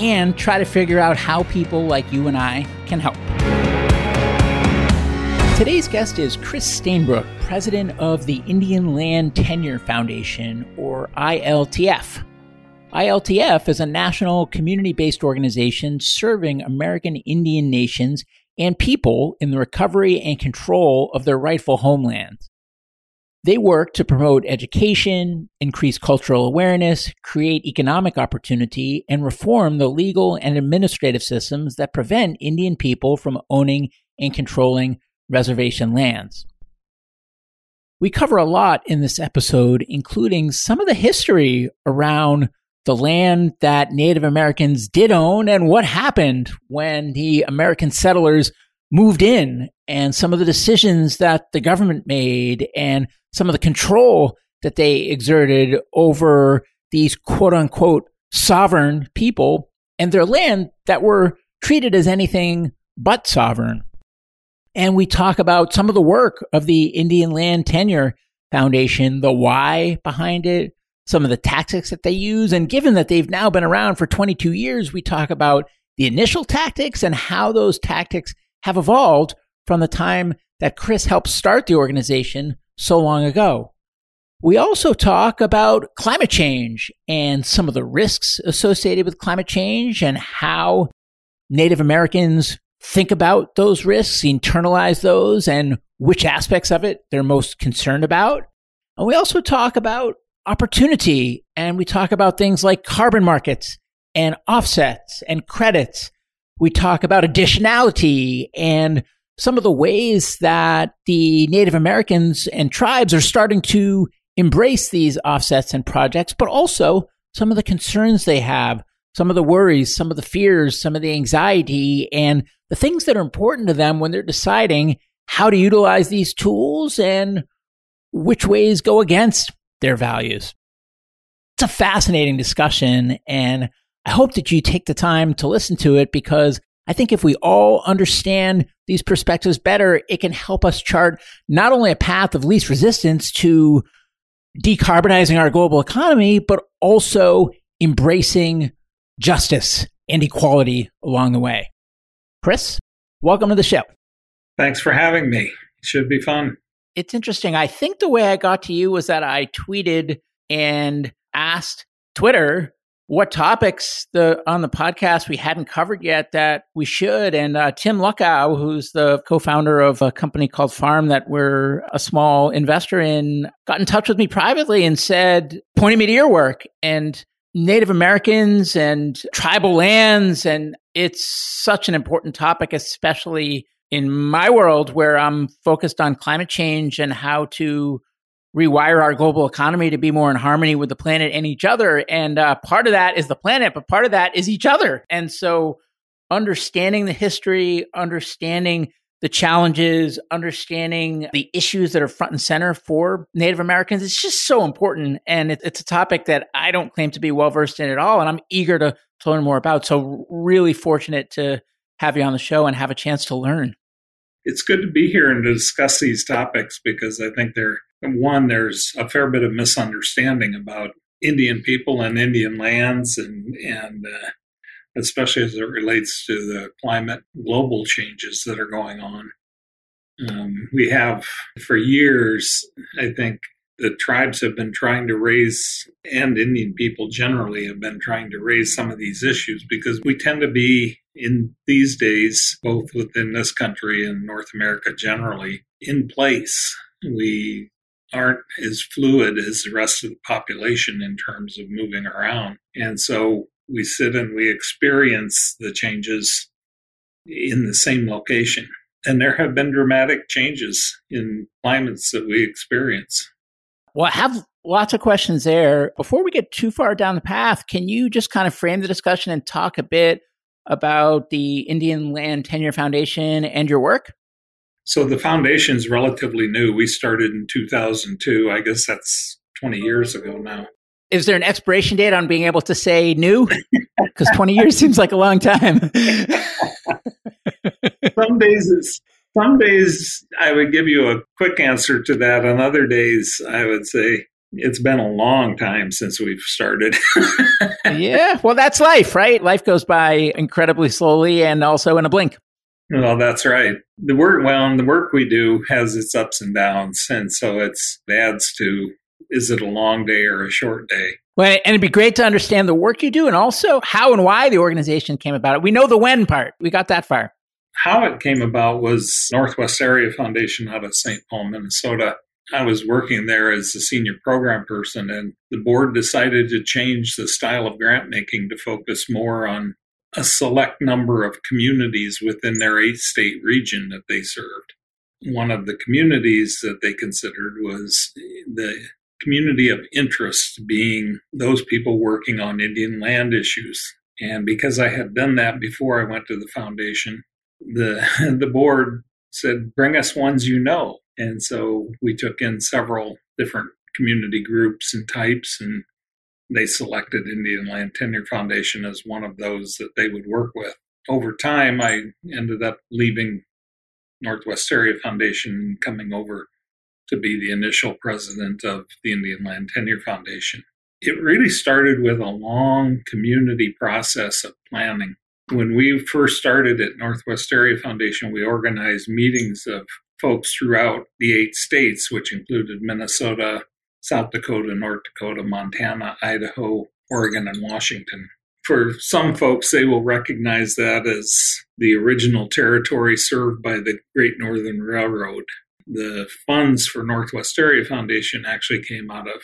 and try to figure out how people like you and I can help. Today's guest is Cris Stainbrook, president of the Indian Land Tenure Foundation, or ILTF. ILTF is a national community based organization serving American Indian nations and people in the recovery and control of their rightful homelands. They work to promote education, increase cultural awareness, create economic opportunity, and reform the legal and administrative systems that prevent Indian people from owning and controlling reservation lands. We cover a lot in this episode, including some of the history around the land that Native Americans did own and what happened when the American settlers moved in and some of the decisions that the government made and some of the control that they exerted over these quote unquote sovereign people and their land that were treated as anything but sovereign. And we talk about some of the work of the Indian Land Tenure Foundation, the why behind it, some of the tactics that they use. And given that they've now been around for 22 years, we talk about the initial tactics and how those tactics have evolved from the time that Chris helped start the organization so long ago. We also talk about climate change and some of the risks associated with climate change and how Native Americans think about those risks, internalize those, and which aspects of it they're most concerned about. And we also talk about opportunity and we talk about things like carbon markets and offsets and credits. We talk about additionality and some of the ways that the Native Americans and tribes are starting to embrace these offsets and projects, but also some of the concerns they have, some of the worries, some of the fears, some of the anxiety, and the things that are important to them when they're deciding how to utilize these tools and which ways go against their values. It's a fascinating discussion, and I hope that you take the time to listen to it because I think if we all understand these perspectives better, it can help us chart not only a path of least resistance to decarbonizing our global economy, but also embracing justice and equality along the way. Chris, welcome to the show. Thanks for having me. It should be fun. It's interesting. I think the way I got to you was that I tweeted and asked Twitter what topics the on the podcast we hadn't covered yet that we should. And uh, Tim Luckow, who's the co-founder of a company called Farm that we're a small investor in, got in touch with me privately and said, pointing me to your work and Native Americans and tribal lands, and it's such an important topic, especially in my world where I'm focused on climate change and how to rewire our global economy to be more in harmony with the planet and each other. And uh, part of that is the planet, but part of that is each other. And so, understanding the history, understanding the challenges, understanding the issues that are front and center for Native Americans. It's just so important. And it, it's a topic that I don't claim to be well versed in at all. And I'm eager to, to learn more about. So, really fortunate to have you on the show and have a chance to learn. It's good to be here and to discuss these topics because I think they're one, there's a fair bit of misunderstanding about Indian people and Indian lands and, and, uh, especially as it relates to the climate global changes that are going on. Um, we have for years, I think the tribes have been trying to raise, and Indian people generally have been trying to raise some of these issues because we tend to be in these days, both within this country and North America generally, in place. We aren't as fluid as the rest of the population in terms of moving around. And so we sit and we experience the changes in the same location. And there have been dramatic changes in climates that we experience. Well, I have lots of questions there. Before we get too far down the path, can you just kind of frame the discussion and talk a bit about the Indian Land Tenure Foundation and your work? So the foundation is relatively new. We started in 2002. I guess that's 20 years ago now is there an expiration date on being able to say new? Because 20 years seems like a long time. some days it's some days I would give you a quick answer to that. On other days, I would say it's been a long time since we've started. yeah, well, that's life, right? Life goes by incredibly slowly and also in a blink. Well, that's right. The work, well, the work we do has its ups and downs, and so it's adds to is it a long day or a short day? Well, and it'd be great to understand the work you do and also how and why the organization came about it. We know the when part. We got that far. How it came about was Northwest Area Foundation out of St. Paul, Minnesota. I was working there as a senior program person, and the board decided to change the style of grant making to focus more on a select number of communities within their eight state region that they served. One of the communities that they considered was the community of interest being those people working on Indian land issues. And because I had done that before I went to the foundation, the the board said, "Bring us ones you know." And so we took in several different community groups and types, and they selected Indian Land Tenure Foundation as one of those that they would work with. Over time, I ended up leaving Northwest Area Foundation and coming over to be the initial president of the Indian Land Tenure Foundation. It really started with a long community process of planning. When we first started at Northwest Area Foundation, we organized meetings of folks throughout the eight states, which included Minnesota, South Dakota, North Dakota, Montana, Idaho, Oregon, and Washington. For some folks, they will recognize that as the original territory served by the Great Northern Railroad the funds for Northwest Area Foundation actually came out of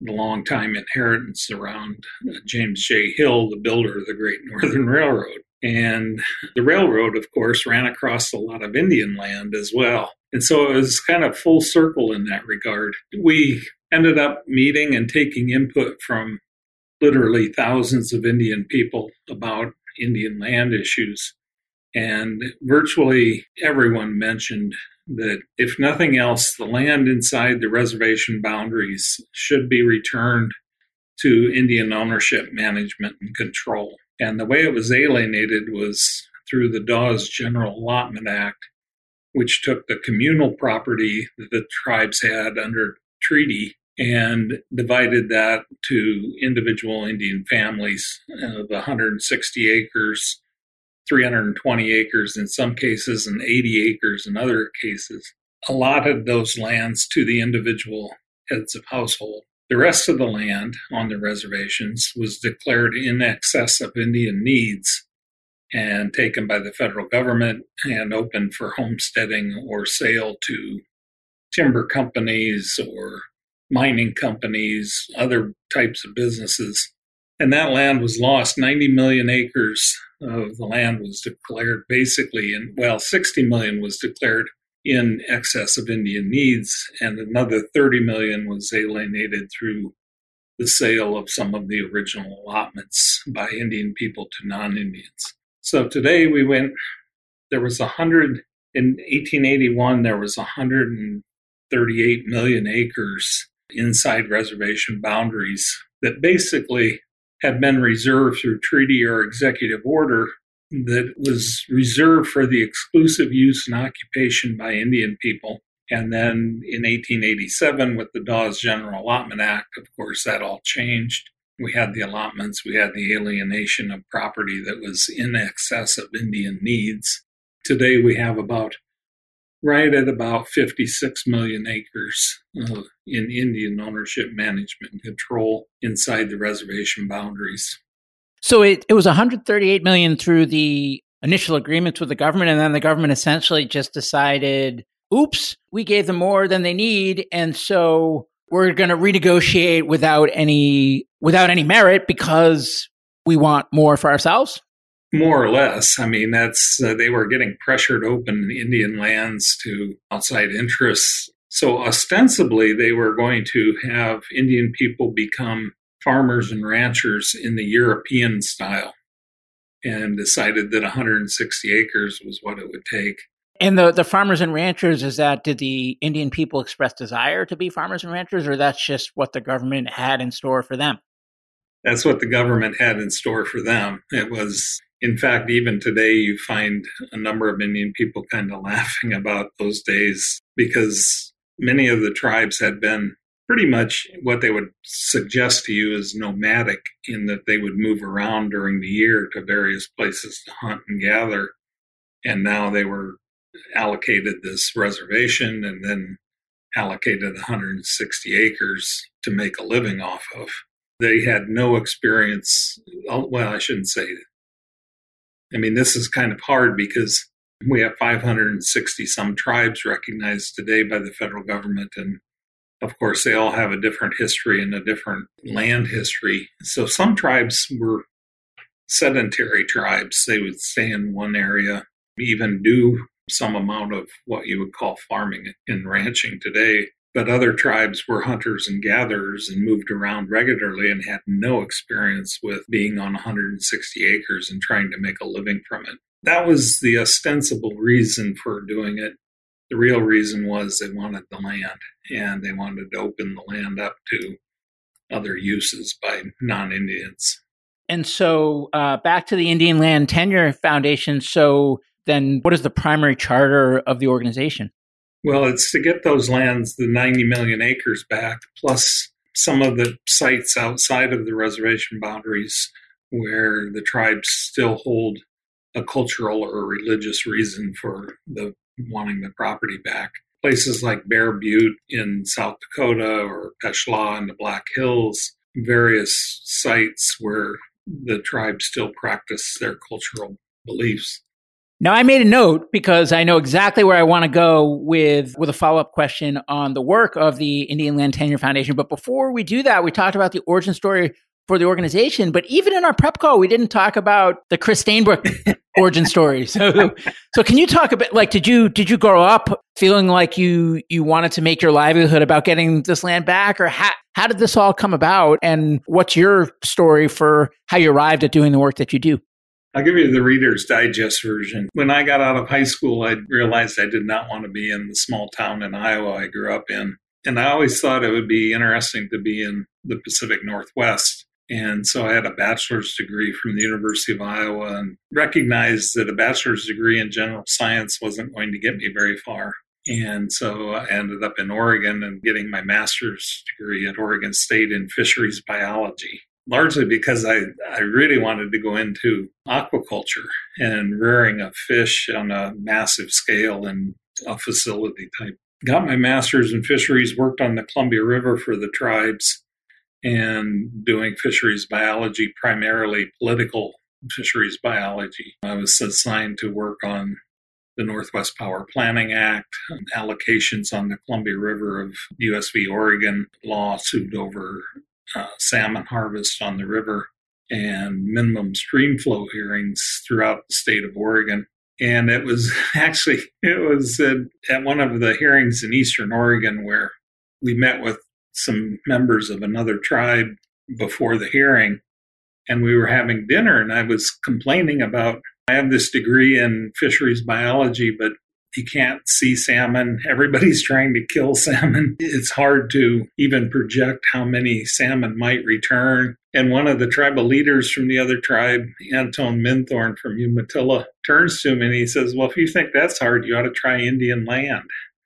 the long time inheritance around uh, James J. Hill, the builder of the Great Northern Railroad. And the railroad, of course, ran across a lot of Indian land as well. And so it was kind of full circle in that regard. We ended up meeting and taking input from literally thousands of Indian people about Indian land issues. And virtually everyone mentioned that if nothing else, the land inside the reservation boundaries should be returned to Indian ownership, management, and control. And the way it was alienated was through the Dawes General Allotment Act, which took the communal property that the tribes had under treaty and divided that to individual Indian families of 160 acres 320 acres in some cases and 80 acres in other cases, allotted those lands to the individual heads of household. The rest of the land on the reservations was declared in excess of Indian needs and taken by the federal government and open for homesteading or sale to timber companies or mining companies, other types of businesses. And that land was lost. 90 million acres of the land was declared basically, and well, 60 million was declared in excess of Indian needs, and another 30 million was alienated through the sale of some of the original allotments by Indian people to non-Indians. So today we went, there was a hundred, in 1881, there was 138 million acres inside reservation boundaries that basically had been reserved through treaty or executive order that was reserved for the exclusive use and occupation by Indian people. And then in 1887, with the Dawes General Allotment Act, of course, that all changed. We had the allotments, we had the alienation of property that was in excess of Indian needs. Today, we have about right at about 56 million acres uh, in Indian ownership, management, and control inside the reservation boundaries. So it, it was 138 million through the initial agreements with the government, and then the government essentially just decided, oops, we gave them more than they need, and so we're going to renegotiate without any without any merit because we want more for ourselves. More or less. I mean, that's uh, they were getting pressured open Indian lands to outside interests. So ostensibly, they were going to have Indian people become farmers and ranchers in the European style and decided that 160 acres was what it would take. And the, the farmers and ranchers, is that did the Indian people express desire to be farmers and ranchers, or that's just what the government had in store for them? That's what the government had in store for them. It was, in fact, even today, you find a number of Indian people kind of laughing about those days because many of the tribes had been pretty much what they would suggest to you is nomadic in that they would move around during the year to various places to hunt and gather. And now they were allocated this reservation and then allocated 160 acres to make a living off of. They had no experience. Oh, well, I shouldn't say. I mean, this is kind of hard because we have 560 some tribes recognized today by the federal government and of course, they all have a different history and a different land history. So some tribes were sedentary tribes. They would stay in one area, even do some amount of what you would call farming and ranching today. But other tribes were hunters and gatherers and moved around regularly and had no experience with being on 160 acres and trying to make a living from it. That was the ostensible reason for doing it. The real reason was they wanted the land and they wanted to open the land up to other uses by non Indians. And so uh, back to the Indian Land Tenure Foundation. So then what is the primary charter of the organization? Well, it's to get those lands, the 90 million acres back, plus some of the sites outside of the reservation boundaries where the tribes still hold a cultural or religious reason for the wanting the property back. Places like Bear Butte in South Dakota or Peshla in the Black Hills, various sites where the tribe still practice their cultural beliefs. Now I made a note because I know exactly where I want to go with with a follow-up question on the work of the Indian Land Tenure Foundation. But before we do that, we talked about the origin story for the organization. But even in our prep call, we didn't talk about the Cris Stainbrook origin story. So, so can you talk a bit? Like, did you did you grow up feeling like you you wanted to make your livelihood about getting this land back, or how how did this all come about? And what's your story for how you arrived at doing the work that you do? I'll give you the Reader's Digest version. When I got out of high school, I realized I did not want to be in the small town in Iowa I grew up in. And I always thought it would be interesting to be in the Pacific Northwest and so I had a bachelor's degree from the University of Iowa and recognized that a bachelor's degree in general science wasn't going to get me very far. And so I ended up in Oregon and getting my master's degree at Oregon State in fisheries biology, largely because I, I really wanted to go into aquaculture and rearing of fish on a massive scale in a facility type. Got my master's in fisheries, worked on the Columbia River for the tribes and doing fisheries biology, primarily political fisheries biology. I was assigned to work on the Northwest Power Planning Act, allocations on the Columbia River of US v. Oregon, lawsuit over uh, salmon harvest on the river, and minimum stream flow hearings throughout the state of Oregon. And it was actually, it was at, at one of the hearings in Eastern Oregon where we met with some members of another tribe before the hearing and we were having dinner and I was complaining about I have this degree in fisheries biology, but you can't see salmon. Everybody's trying to kill salmon. It's hard to even project how many salmon might return. And one of the tribal leaders from the other tribe, Antone Minthorn from Umatilla, turns to him and he says, Well, if you think that's hard, you ought to try Indian land.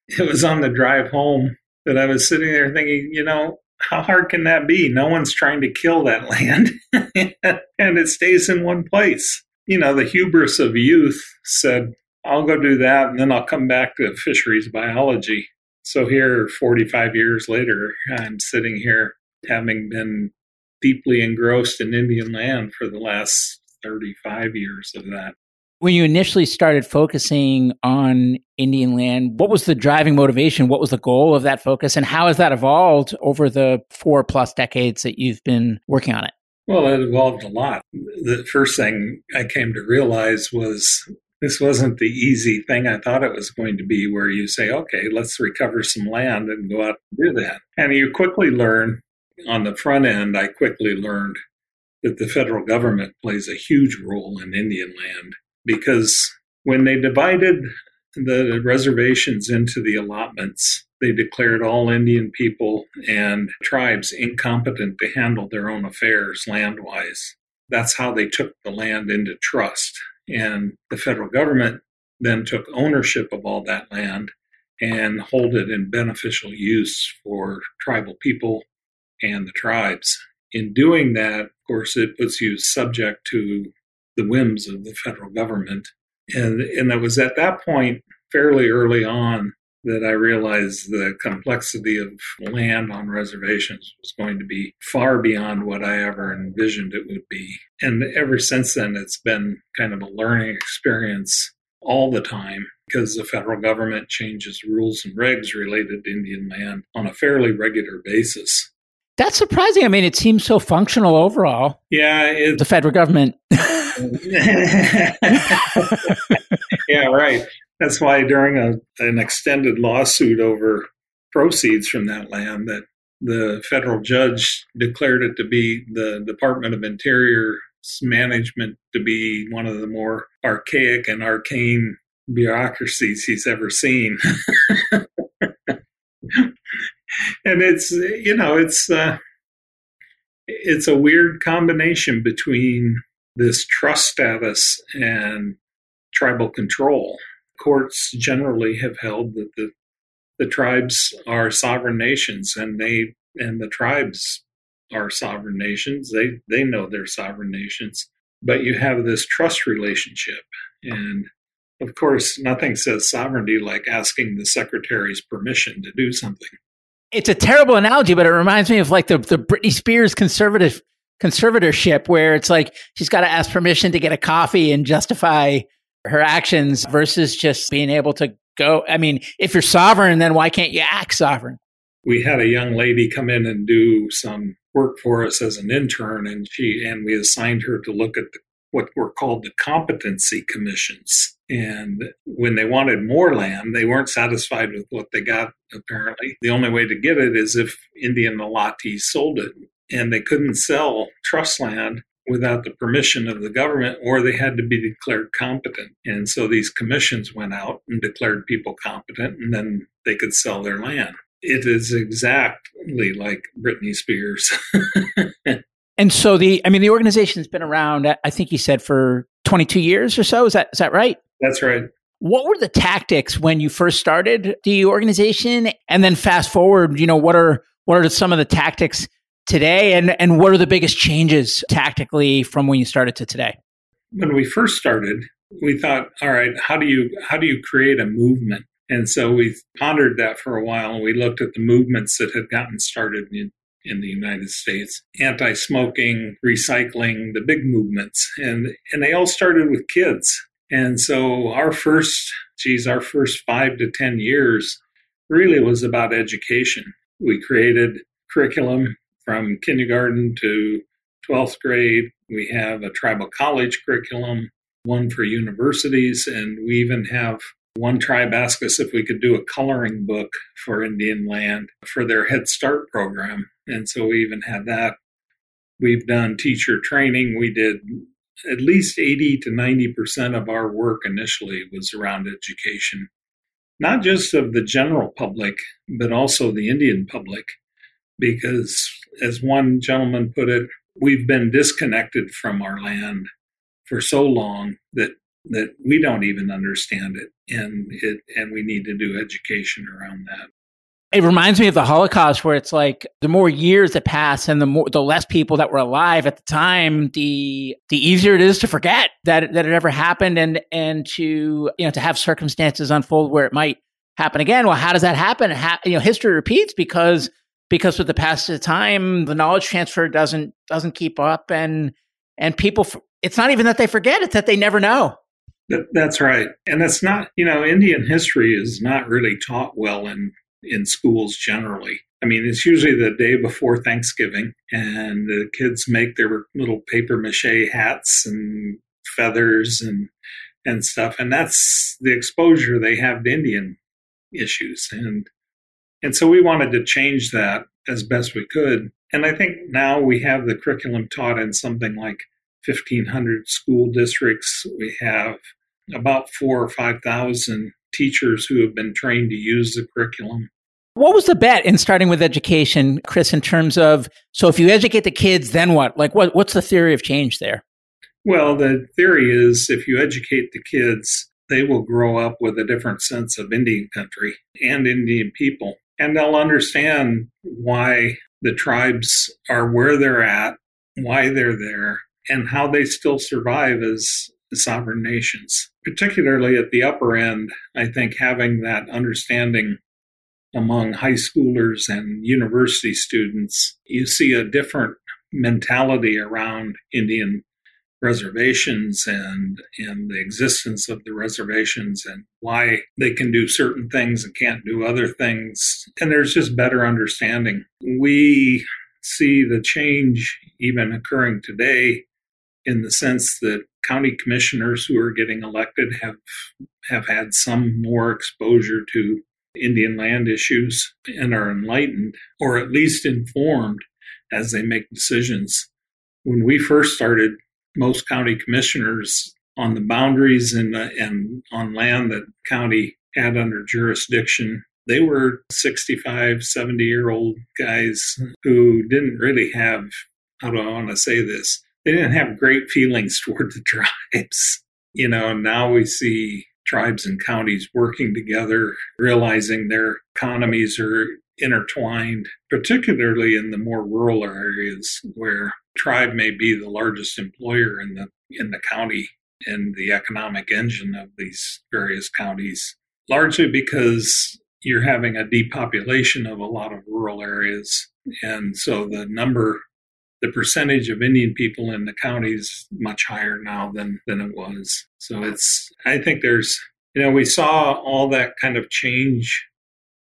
It was on the drive home that I was sitting there thinking, you know, how hard can that be? No one's trying to kill that land and it stays in one place. You know, the hubris of youth said, I'll go do that and then I'll come back to fisheries biology. So here, 45 years later, I'm sitting here having been deeply engrossed in Indian land for the last 35 years of that. When you initially started focusing on Indian land, what was the driving motivation? What was the goal of that focus? And how has that evolved over the four plus decades that you've been working on it? Well, it evolved a lot. The first thing I came to realize was this wasn't the easy thing I thought it was going to be, where you say, okay, let's recover some land and go out and do that. And you quickly learn on the front end, I quickly learned that the federal government plays a huge role in Indian land because when they divided the reservations into the allotments, they declared all Indian people and tribes incompetent to handle their own affairs land wise. That's how they took the land into trust. And the federal government then took ownership of all that land and hold it in beneficial use for tribal people and the tribes. In doing that, of course, it puts you subject to the whims of the federal government. And, and it was at that point, fairly early on, that I realized the complexity of land on reservations was going to be far beyond what I ever envisioned it would be. And ever since then, it's been kind of a learning experience all the time because the federal government changes rules and regs related to Indian land on a fairly regular basis. That's surprising. I mean, it seems so functional overall. Yeah, it, the federal government. yeah, right. That's why during a, an extended lawsuit over proceeds from that land, that the federal judge declared it to be the Department of Interior's management to be one of the more archaic and arcane bureaucracies he's ever seen. and it's you know it's uh, it's a weird combination between this trust status and tribal control courts generally have held that the the tribes are sovereign nations and they and the tribes are sovereign nations. They they know they're sovereign nations but you have this trust relationship. And of course nothing says sovereignty like asking the secretary's permission to do something. It's a terrible analogy but it reminds me of like the the Britney Spears conservative conservatorship where it's like she's got to ask permission to get a coffee and justify her actions versus just being able to go. I mean, if you're sovereign, then why can't you act sovereign? We had a young lady come in and do some work for us as an intern, and she and we assigned her to look at the, what were called the competency commissions. And when they wanted more land, they weren't satisfied with what they got, apparently. The only way to get it is if Indian allottees sold it. And they couldn't sell trust land without the permission of the government, or they had to be declared competent. And so these commissions went out and declared people competent, and then they could sell their land. It is exactly like Britney Spears. and so the, I mean, the organization's been around, I think you said for 22 years or so. Is that, is that right? That's right. What were the tactics when you first started the organization? And then fast forward, you know, what are, what are some of the tactics today and and what are the biggest changes tactically from when you started to today when we first started we thought all right how do you how do you create a movement and so we pondered that for a while and we looked at the movements that had gotten started in, in the United States anti smoking, recycling, the big movements. And, and they all started with kids. And so our first, geez, our first five to 10 years really was about education. We created curriculum from kindergarten to 12th grade. We have a tribal college curriculum. one for universities, and we even have one tribe asked us if we could do a coloring book for Indian land for their Head Start program. And so we even had that. We've done teacher training. We did at least 80 to 90% of our work initially was around education, not just of the general public, but also the Indian public. Because, as one gentleman put it, we've been disconnected from our land for so long that that we don't even understand it and it and we need to do education around that it reminds me of the Holocaust, where it's like the more years that pass and the more the less people that were alive at the time, the the easier it is to forget that that it ever happened, and and to you know to have circumstances unfold where it might happen again. Well, how does that happen? Ha- you know, history repeats because because with the passage of time, the knowledge transfer doesn't doesn't keep up, and and people. It's not even that they forget; it's that they never know. That, that's right, and that's not you know Indian history is not really taught well in in schools generally. I mean, it's usually the day before Thanksgiving, and the kids make their little paper mache hats and feathers and and stuff, and that's the exposure they have to Indian issues, and and so we wanted to change that as best we could. And I think now we have the curriculum taught in something like 1,500 school districts. We have about four or 5,000 teachers who have been trained to use the curriculum. What was the bet in starting with education, Chris, in terms of so if you educate the kids, then what? Like what what's the theory of change there? Well, the theory is if you educate the kids, they will grow up with a different sense of Indian country and Indian people. And they'll understand why the tribes are where they're at, why they're there, and how they still survive as sovereign nations. Particularly at the upper end, I think having that understanding among high schoolers and university students, you see a different mentality around Indian reservations and and the existence of the reservations and why they can do certain things and can't do other things and there's just better understanding we see the change even occurring today in the sense that county commissioners who are getting elected have have had some more exposure to Indian land issues and are enlightened or at least informed as they make decisions. When we first started, most county commissioners on the boundaries and, uh, and on land that county had under jurisdiction, they were 65, 70 year old guys who didn't really have, how do I want to say this? They didn't have great feelings toward the tribes. You know, now we see tribes and counties working together, realizing their economies are intertwined, particularly in the more rural areas where tribe may be the largest employer in the in the county and the economic engine of these various counties, largely because you're having a depopulation of a lot of rural areas. And so the number the percentage of Indian people in the county is much higher now than than it was. So it's I think there's you know we saw all that kind of change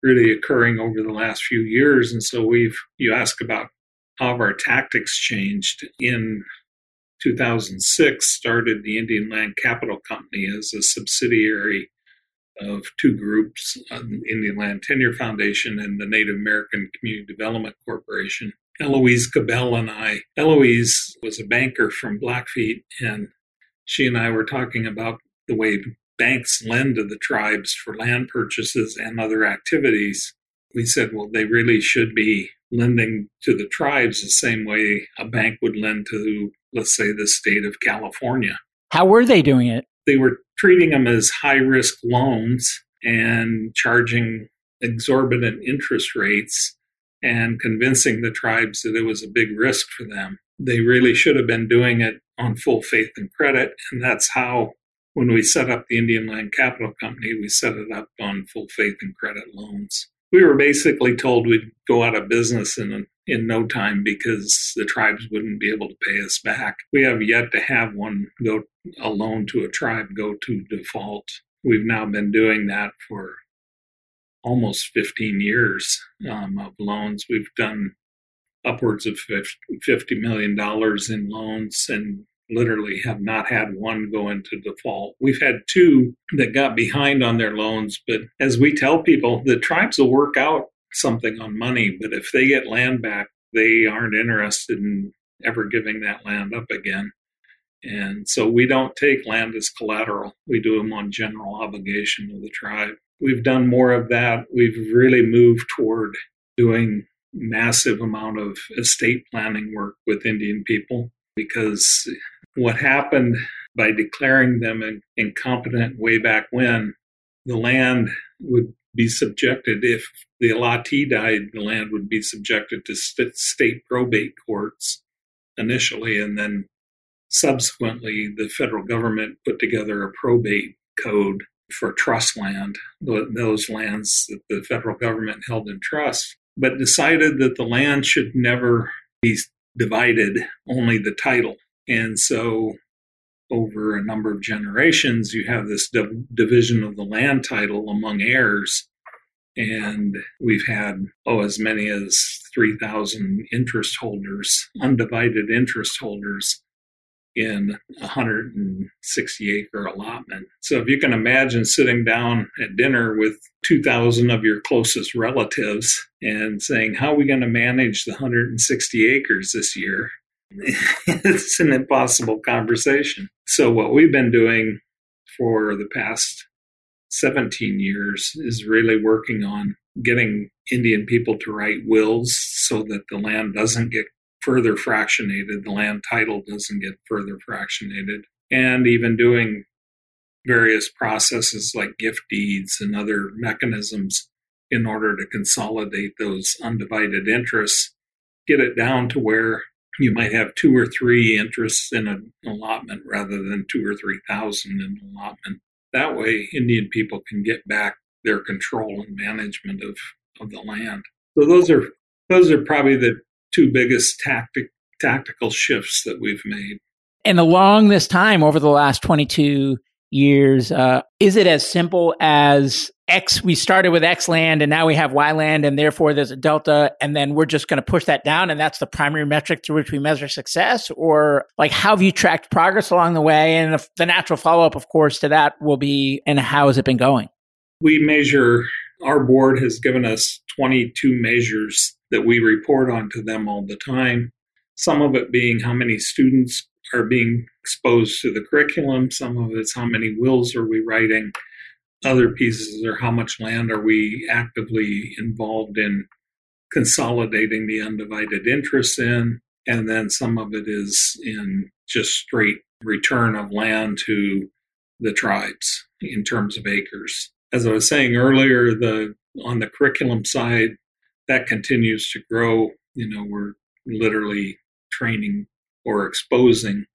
really occurring over the last few years, and so we've you ask about how have our tactics changed in 2006 started the Indian Land Capital Company as a subsidiary of two groups, uh, Indian Land Tenure Foundation and the Native American Community Development Corporation. Elouise Cobell and I. Elouise was a banker from Blackfeet, and she and I were talking about the way banks lend to the tribes for land purchases and other activities. We said, well, they really should be lending to the tribes the same way a bank would lend to, let's say, the state of California. How were they doing it? They were treating them as high risk loans and charging exorbitant interest rates and convincing the tribes that it was a big risk for them. They really should have been doing it on full faith and credit. And that's how, when we set up the Indian Land Capital Company, we set it up on full faith and credit loans. We were basically told we'd go out of business in, in no time because the tribes wouldn't be able to pay us back. We have yet to have one go, a loan to a tribe go to default. We've now been doing that for almost 15 years um, of loans. We've done upwards of $50 million in loans and literally have not had one go into default. We've had two that got behind on their loans, but as we tell people, the tribes will work out something on money, but if they get land back, they aren't interested in ever giving that land up again. And so we don't take land as collateral. We do them on general obligation of the tribe. We've done more of that. We've really moved toward doing massive amount of estate planning work with Indian people because what happened by declaring them incompetent way back when, the land would be subjected, if the allottee died, the land would be subjected to state probate courts initially, and then subsequently the federal government put together a probate code for trust land, those lands that the federal government held in trust, but decided that the land should never be divided, only the title. And so over a number of generations, you have this division of the land title among heirs. And we've had, oh, as many as 3,000 interest holders, undivided interest holders in a 160 acre allotment. So if you can imagine sitting down at dinner with 2,000 of your closest relatives and saying, How are we going to manage the 160 acres this year? It's an impossible conversation. So, what we've been doing for the past 17 years is really working on getting Indian people to write wills so that the land doesn't get further fractionated, the land title doesn't get further fractionated, and even doing various processes like gift deeds and other mechanisms in order to consolidate those undivided interests, get it down to where you might have two or three interests in an allotment rather than two or three thousand in an allotment. That way, Indian people can get back their control and management of, of the land. So those are those are probably the two biggest tactic tactical shifts that we've made. And along this time, over the last 22 years, uh, is it as simple as X? We started with X land and now we have Y land, and therefore there's a delta, and then we're just going to push that down, and that's the primary metric through which we measure success? Or like, how have you tracked progress along the way? And the, the natural follow up, of course, to that will be, and how has it been going? We measure, our board has given us 22 measures that we report on to them all the time. Some of it being how many students are being exposed to the curriculum, some of it's how many wills are we writing. Other pieces are how much land are we actively involved in consolidating the undivided interests in. And then some of it is in just straight return of land to the tribes in terms of acres. As I was saying earlier, the on the curriculum side, that continues to grow. You know, we're literally training or exposing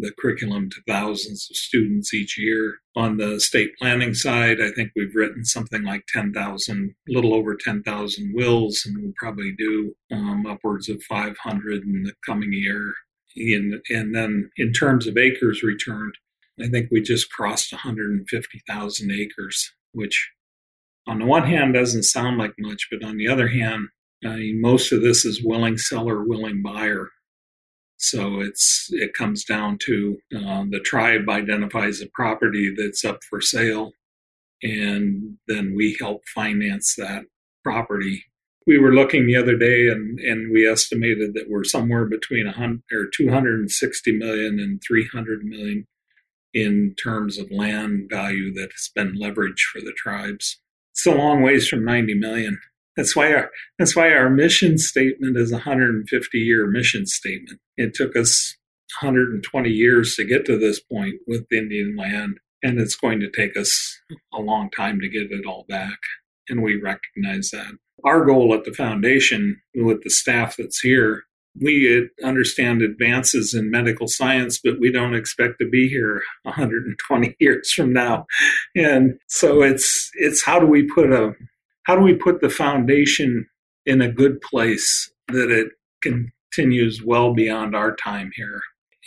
the curriculum to thousands of students each year. On the state planning side, I think we've written something like 10,000, a little over 10,000 wills, and we'll probably do um, upwards of 500 in the coming year. In, and then in terms of acres returned, I think we just crossed 150,000 acres, which on the one hand doesn't sound like much, but on the other hand, uh, most of this is willing seller, willing buyer. So it's it comes down to uh, the tribe identifies a property that's up for sale, and then we help finance that property. We were looking the other day, and, and we estimated that we're somewhere between a hundred or 260 million and 300 million in terms of land value that has been leveraged for the tribes. It's a long ways from 90 million. That's why our that's why our mission statement is a 150 year mission statement. It took us 120 years to get to this point with Indian land, and it's going to take us a long time to get it all back. And we recognize that. Our goal at the foundation, with the staff that's here, we understand advances in medical science, but we don't expect to be here 120 years from now. And so it's it's how do we put a how do we put the foundation in a good place that it continues well beyond our time here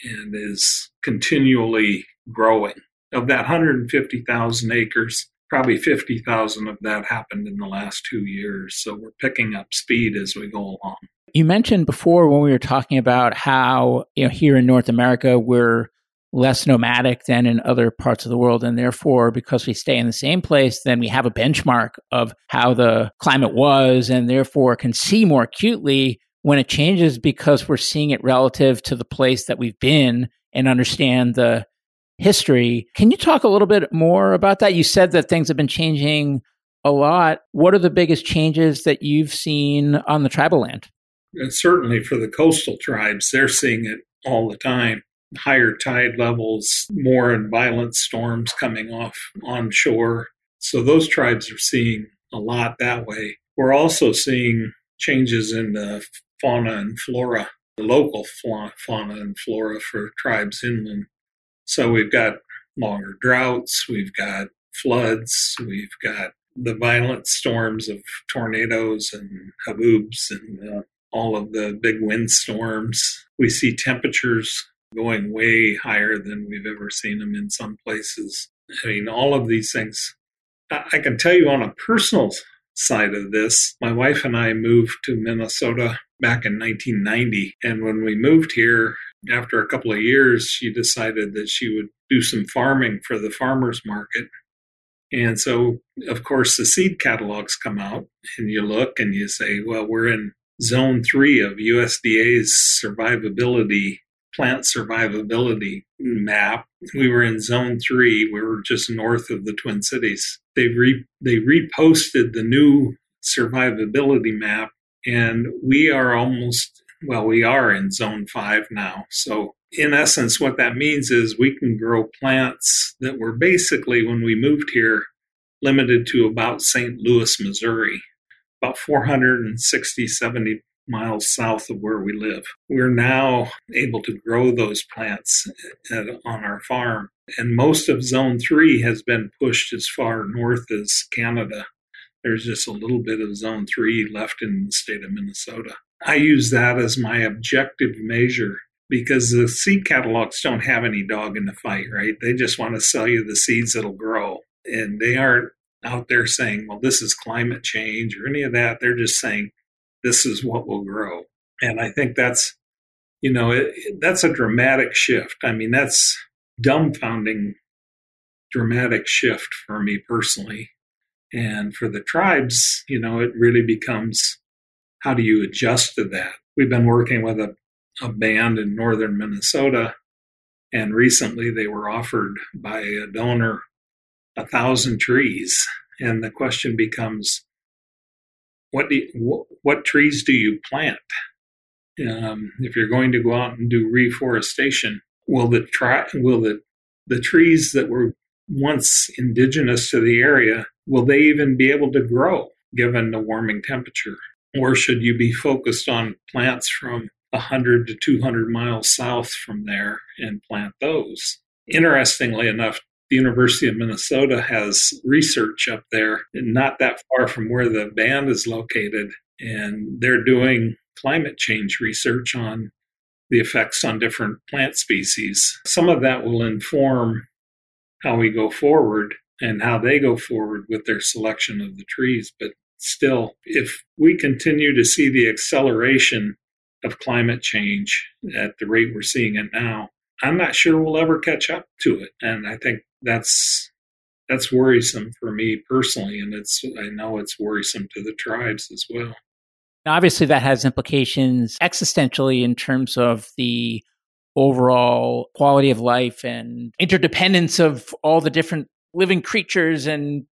and is continually growing. Of that 150,000 acres, probably 50,000 of that happened in the last two years. So we're picking up speed as we go along. You mentioned before when we were talking about how, you know, here in North America, we're less nomadic than in other parts of the world. And therefore, because we stay in the same place, then we have a benchmark of how the climate was and therefore can see more acutely when it changes because we're seeing it relative to the place that we've been and understand the history. Can you talk a little bit more about that? You said that things have been changing a lot. What are the biggest changes that you've seen on the tribal land? And certainly for the coastal tribes, they're seeing it all the time. Higher tide levels, more and violent storms coming off onshore. So those tribes are seeing a lot that way. We're also seeing changes in the fauna and flora, the local fauna and flora for tribes inland. So we've got longer droughts, we've got floods, we've got the violent storms of tornadoes and haboobs and uh, all of the big wind storms. We see temperatures going way higher than we've ever seen them in some places. I mean, all of these things. I can tell you on a personal side of this, my wife and I moved to Minnesota back in 1990. And when we moved here, after a couple of years, she decided that she would do some farming for the farmers market. And so, of course, the seed catalogs come out, and you look and you say, well, we're in zone three of USDA's survivability, plant survivability map. We were in zone three. We were just north of the Twin Cities. They, re- they reposted the new survivability map, and we are almost well, we are in zone five now. So, in essence, what that means is we can grow plants that were basically, when we moved here, limited to about St. Louis, Missouri, about 460, 70 miles south of where we live. We're now able to grow those plants at, on our farm. And most of zone three has been pushed as far north as Canada. There's just a little bit of zone three left in the state of Minnesota. I use that as my objective measure because the seed catalogs don't have any dog in the fight, right? They just want to sell you the seeds that'll grow. And they aren't out there saying, well, this is climate change or any of that. They're just saying, this is what will grow. And I think that's, you know, it, that's a dramatic shift. I mean, that's dumbfounding dramatic shift for me personally. And for the tribes, you know, it really becomes how do you adjust to that? We've been working with a, a band in northern Minnesota, and recently they were offered by a donor a thousand trees. And the question becomes, what do you, what trees do you plant? Um, if you're going to go out and do reforestation, will the tri- will the the trees that were once indigenous to the area will they even be able to grow given the warming temperature? Or should you be focused on plants from 100 to 200 miles south from there and plant those? Interestingly enough, the University of Minnesota has research up there, not that far from where the band is located, and they're doing climate change research on the effects on different plant species. Some of that will inform how we go forward and how they go forward with their selection of the trees. But still, if we continue to see the acceleration of climate change at the rate we're seeing it now, I'm not sure we'll ever catch up to it. And I think that's that's worrisome for me personally, and it's I know it's worrisome to the tribes as well. Now, Obviously, that has implications existentially in terms of the overall quality of life and interdependence of all the different living creatures and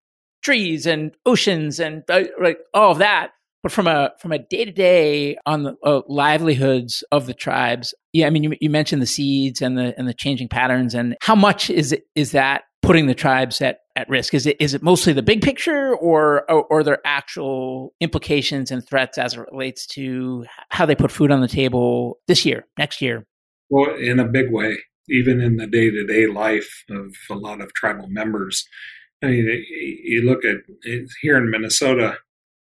trees and oceans and uh, like all of that but from a from a day to day on the uh, livelihoods of the tribes yeah i mean you, you mentioned the seeds and the and the changing patterns and how much is it is that putting the tribes at at risk? Is it is it mostly the big picture or or, or there actual implications and threats as it relates to how they put food on the table this year next year? Well in a big way. Even in the day-to-day life of a lot of tribal members I mean, you look at here in Minnesota,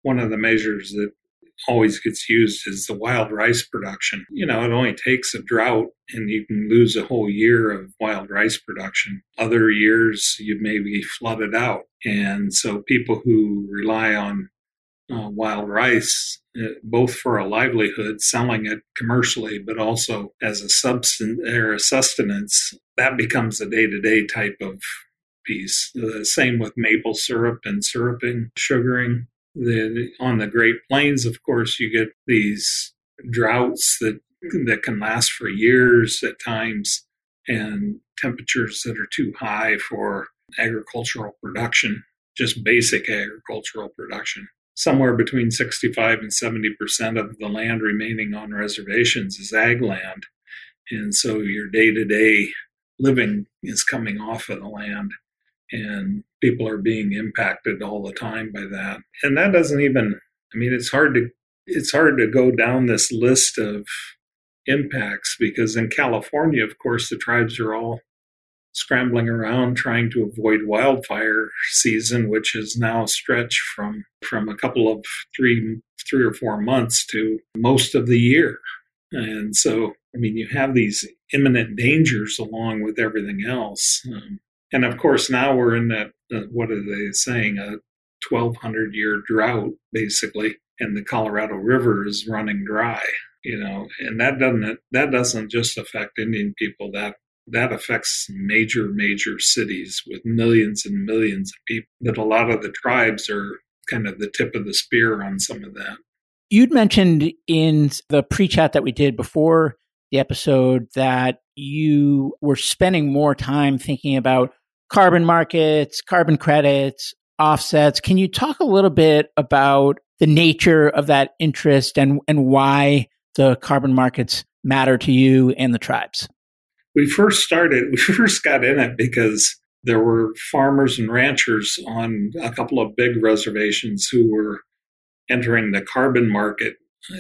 one of the measures that always gets used is the wild rice production. You know, it only takes a drought and you can lose a whole year of wild rice production. Other years, you may be flooded out. And so people who rely on uh, wild rice, uh, both for a livelihood, selling it commercially, but also as a substance or a sustenance. That becomes a day to day type of piece. The same with maple syrup and syruping, sugaring. The, on the Great Plains, of course, you get these droughts that mm-hmm. that can last for years at times, and temperatures that are too high for agricultural production, just basic agricultural production. Somewhere between 65 and 70 percent of the land remaining on reservations is ag land, and so your day to day living is coming off of the land and people are being impacted all the time by that. And that doesn't even I mean it's hard to it's hard to go down this list of impacts because in California of course the tribes are all scrambling around trying to avoid wildfire season which is now stretched from from a couple of three three or four months to most of the year and so i mean you have these imminent dangers along with everything else um, and of course, now we're in that, uh, what are they saying, a 1200 year drought, basically, and the Colorado River is running dry, you know, and that doesn't, that doesn't just affect Indian people, that that affects major, major cities with millions and millions of people. That a lot of the tribes are kind of the tip of the spear on some of that. You'd mentioned in the pre chat that we did before the episode that you were spending more time thinking about carbon markets, carbon credits, offsets. Can you talk a little bit about the nature of that interest and, and why the carbon markets matter to you and the tribes? We first started, we first got in it because there were farmers and ranchers on a couple of big reservations who were entering the carbon market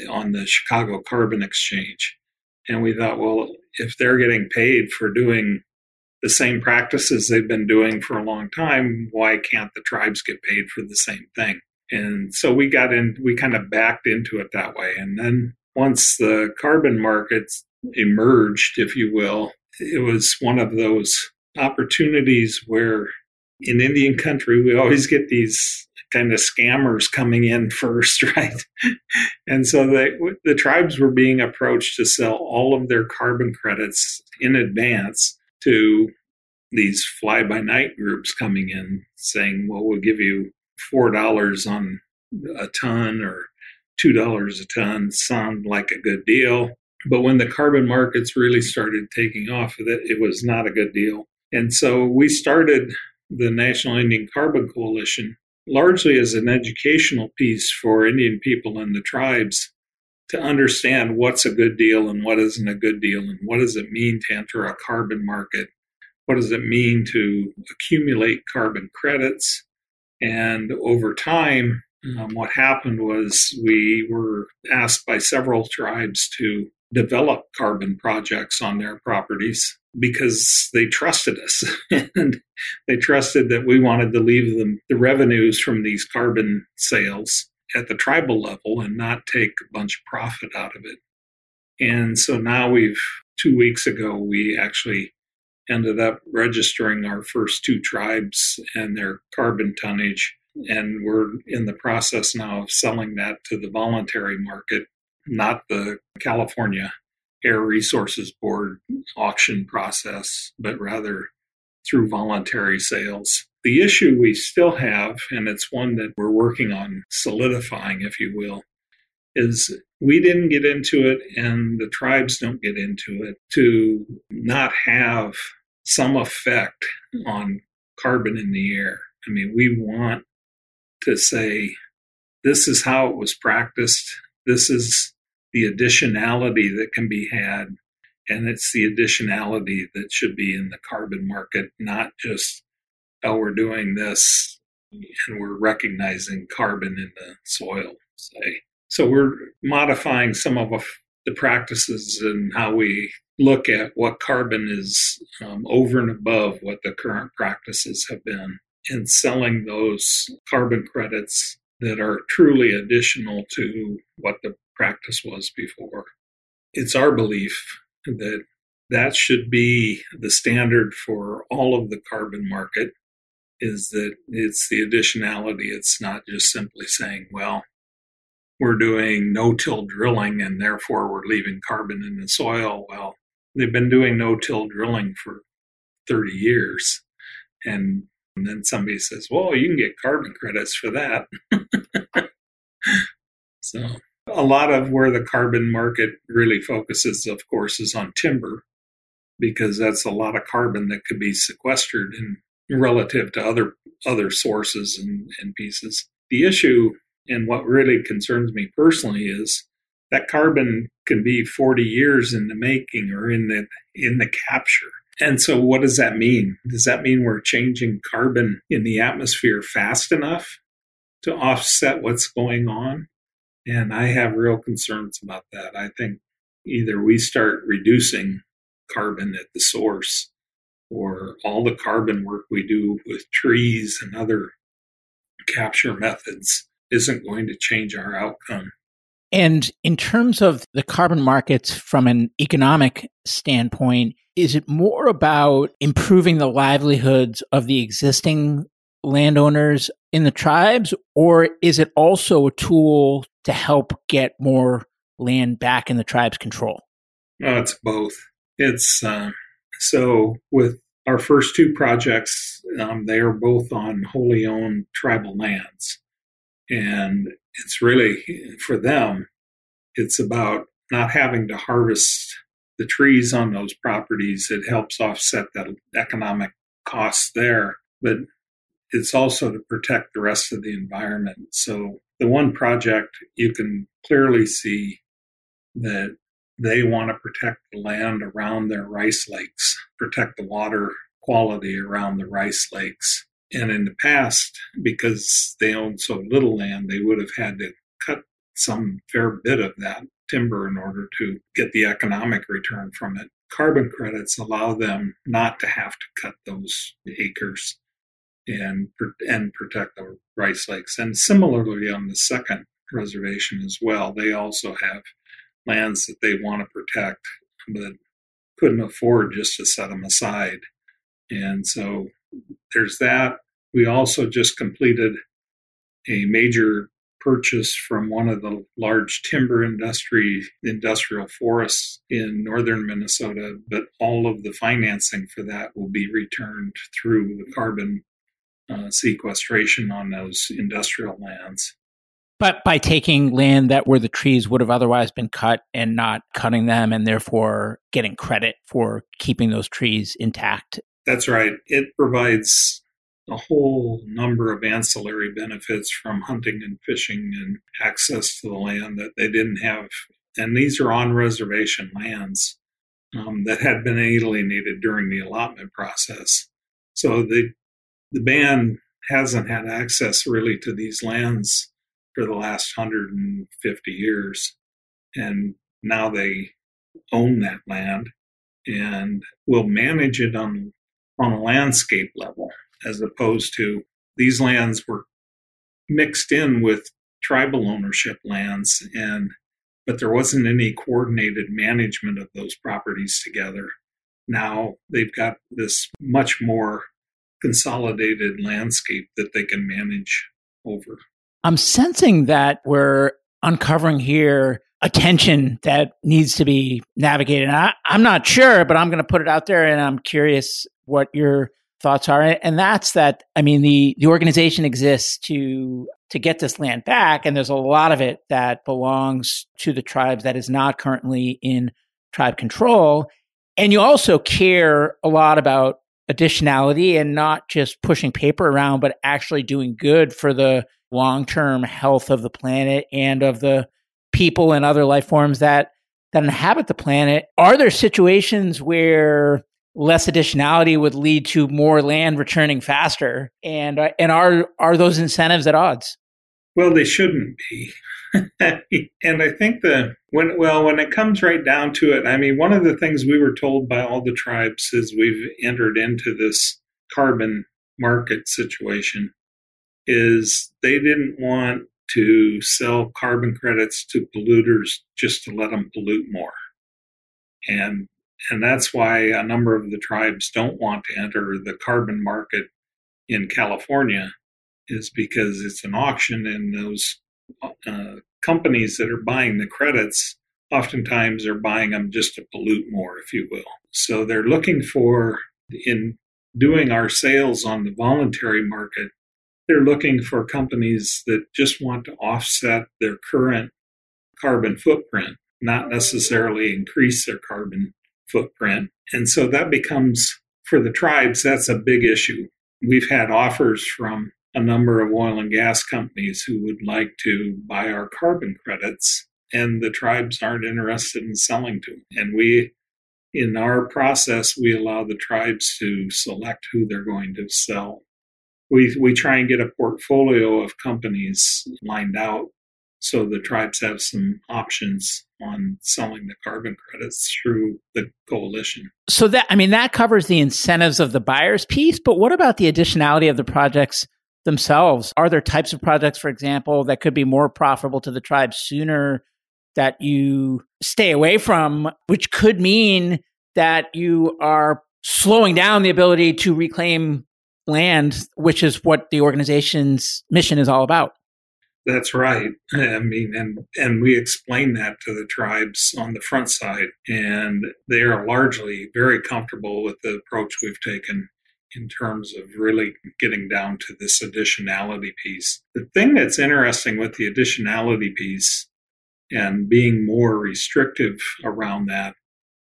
on the Chicago Carbon Exchange. And we thought, well, if they're getting paid for doing the same practices they've been doing for a long time, why can't the tribes get paid for the same thing? And so we got in, we kind of backed into it that way. And then once the carbon markets emerged, if you will, it was one of those opportunities where in Indian country, we always get these kind of scammers coming in first, right? and so the tribes were being approached to sell all of their carbon credits in advance to these fly by night groups coming in saying, well, we'll give you $4 on a ton or $2 a ton sound like a good deal. But when the carbon markets really started taking off, it was not a good deal. And so we started the National Indian Carbon Coalition largely as an educational piece for Indian people and the tribes to understand what's a good deal and what isn't a good deal and what does it mean to enter a carbon market what does it mean to accumulate carbon credits and over time um, what happened was we were asked by several tribes to develop carbon projects on their properties because they trusted us and they trusted that we wanted to leave them the revenues from these carbon sales at the tribal level and not take a bunch of profit out of it. And so now we've, two weeks ago, we actually ended up registering our first two tribes and their carbon tonnage. And we're in the process now of selling that to the voluntary market, not the California Air Resources Board auction process, but rather through voluntary sales. The issue we still have, and it's one that we're working on solidifying, if you will, is we didn't get into it and the tribes don't get into it to not have some effect on carbon in the air. I mean, we want to say this is how it was practiced, this is the additionality that can be had, and it's the additionality that should be in the carbon market, not just, oh, we're doing this and we're recognizing carbon in the soil, say. So we're modifying some of the practices and how we look at what carbon is um, over and above what the current practices have been and selling those carbon credits that are truly additional to what the practice was before. It's our belief that that should be the standard for all of the carbon market is that it's the additionality. It's not just simply saying, well, we're doing no-till drilling and therefore we're leaving carbon in the soil. Well, they've been doing no-till drilling for 30 years. And, and then somebody says, well, you can get carbon credits for that. so a lot of where the carbon market really focuses, of course, is on timber because that's a lot of carbon that could be sequestered in relative to other other sources and, and pieces. The issue and what really concerns me personally is that carbon can be 40 years in the making or in the in the capture. And so what does that mean? Does that mean we're changing carbon in the atmosphere fast enough to offset what's going on? And I have real concerns about that. I think either we start reducing carbon at the source or all the carbon work we do with trees and other capture methods isn't going to change our outcome. And in terms of the carbon markets from an economic standpoint, is it more about improving the livelihoods of the existing landowners in the tribes, or is it also a tool to help get more land back in the tribe's control? No, it's both. It's uh, so with our first two projects, um, they are both on wholly owned tribal lands. And it's really for them, it's about not having to harvest the trees on those properties. It helps offset that economic cost there, but it's also to protect the rest of the environment. So the one project you can clearly see that they want to protect the land around their rice lakes, protect the water quality around the rice lakes. And in the past, because they owned so little land, they would have had to cut some fair bit of that timber in order to get the economic return from it. Carbon credits allow them not to have to cut those acres and and protect the rice lakes. And similarly on the second reservation as well, they also have lands that they want to protect, but couldn't afford just to set them aside. And so there's that. We also just completed a major purchase from one of the large timber industry industrial forests in northern Minnesota, but all of the financing for that will be returned through the carbon uh, sequestration on those industrial lands. But by taking land that where the trees would have otherwise been cut and not cutting them, and therefore getting credit for keeping those trees intact. That's right. It provides a whole number of ancillary benefits from hunting and fishing and access to the land that they didn't have. And these are on reservation lands um, that had been alienated during the allotment process. So the the band hasn't had access really to these lands for the last 150 years. And now they own that land and will manage it on, on a landscape level as opposed to these lands were mixed in with tribal ownership lands and but there wasn't any coordinated management of those properties together. Now they've got this much more consolidated landscape that they can manage over. I'm sensing that we're uncovering here a tension that needs to be navigated. I, am not sure, but I'm going to put it out there and I'm curious what your thoughts are. And that's that, I mean, the, the organization exists to, to get this land back. And there's a lot of it that belongs to the tribes that is not currently in tribe control. And you also care a lot about additionality and not just pushing paper around, but actually doing good for the long term health of the planet and of the people and other life forms that that inhabit the planet. Are there situations where less additionality would lead to more land returning faster? And uh, and are are those incentives at odds? Well, they shouldn't be. and I think that when well, when it comes right down to it, I mean, one of the things we were told by all the tribes is we've entered into this carbon market situation is they didn't want to sell carbon credits to polluters just to let them pollute more. And and that's why a number of the tribes don't want to enter the carbon market in California is because it's an auction and those uh, companies that are buying the credits oftentimes are buying them just to pollute more, if you will. So they're looking for, in doing our sales on the voluntary market, they're looking for companies that just want to offset their current carbon footprint, not necessarily increase their carbon footprint. And so that becomes, for the tribes, that's a big issue. We've had offers from a number of oil and gas companies who would like to buy our carbon credits, and the tribes aren't interested in selling to them. And we, in our process, we allow the tribes to select who they're going to sell. We, we try and get a portfolio of companies lined out so the tribes have some options on selling the carbon credits through the coalition. So that I mean that covers the incentives of the buyers piece, but what about the additionality of the projects themselves? Are there types of projects, for example, that could be more profitable to the tribe sooner that you stay away from, which could mean that you are slowing down the ability to reclaim land, which is what the organization's mission is all about. That's right. I mean, and and we explain that to the tribes on the front side, and they are largely very comfortable with the approach we've taken in terms of really getting down to this additionality piece. The thing that's interesting with the additionality piece and being more restrictive around that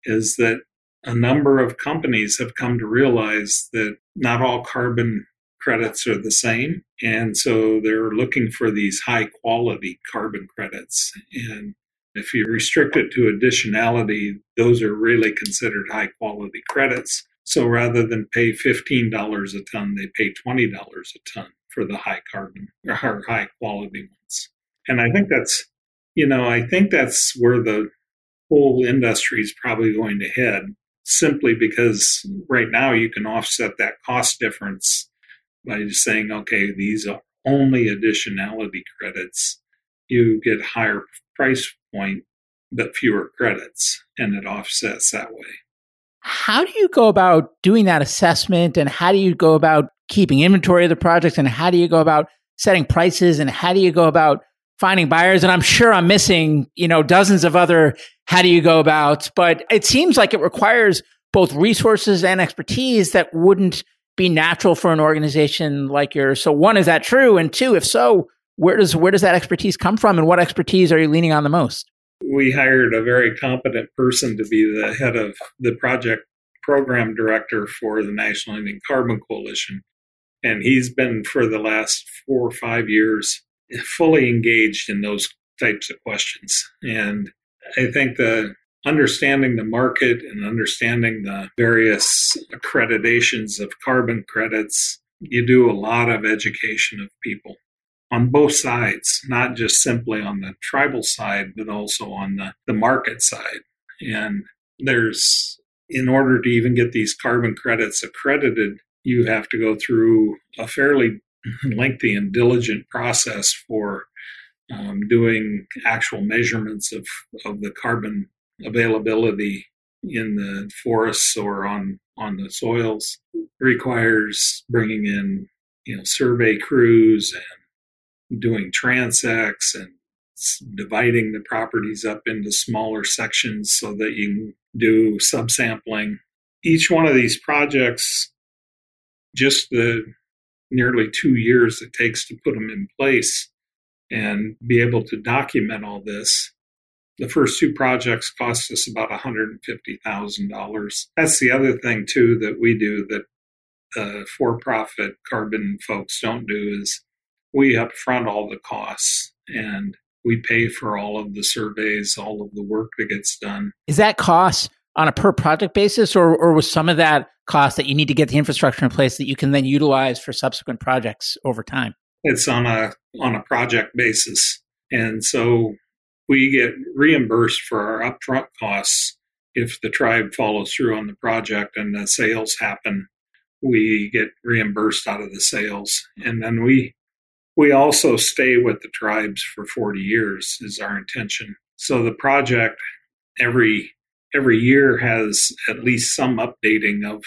is that a number of companies have come to realize that not all carbon credits are the same. And so they're looking for these high quality carbon credits. And if you restrict it to additionality, those are really considered high quality credits. So rather than pay $15 a ton, they pay $20 a ton for the high carbon or high quality ones. And I think that's, you know, I think that's where the whole industry is probably going to head simply because right now you can offset that cost difference by just saying, okay, these are only additionality credits. You get higher price point, but fewer credits, and it offsets that way. How do you go about doing that assessment? And how do you go about keeping inventory of the projects? And how do you go about setting prices? And how do you go about finding buyers? And I'm sure I'm missing, you know, dozens of other how do you go about, but it seems like it requires both resources and expertise that wouldn't be natural for an organization like yours. So one is that true? And two if so, where does where does that expertise come from? And what expertise are you leaning on the most? We hired a very competent person to be the head of the project program director for the National Indian Carbon Coalition. And he's been for the last four or five years fully engaged in those types of questions. And I think the understanding the market and understanding the various accreditations of carbon credits, you do a lot of education of people on both sides, not just simply on the tribal side, but also on the, the market side. And there's, in order to even get these carbon credits accredited, you have to go through a fairly lengthy and diligent process for um, doing actual measurements of, of the carbon availability in the forests or on on the soils it requires bringing in you know survey crews and doing transects and dividing the properties up into smaller sections so that you can do subsampling. Each one of these projects, just the nearly two years it takes to put them in place and be able to document all this. The first two projects cost us about $150,000. That's the other thing, too, that we do that uh, for profit carbon folks don't do is we upfront all the costs and we pay for all of the surveys, all of the work that gets done. Is that cost on a per project basis, or, or was some of that cost that you need to get the infrastructure in place that you can then utilize for subsequent projects over time? It's on a on a project basis, and so we get reimbursed for our upfront costs if the tribe follows through on the project and the sales happen. We get reimbursed out of the sales, and then we we also stay with the tribes for 40 years is our intention. So the project every every year has at least some updating of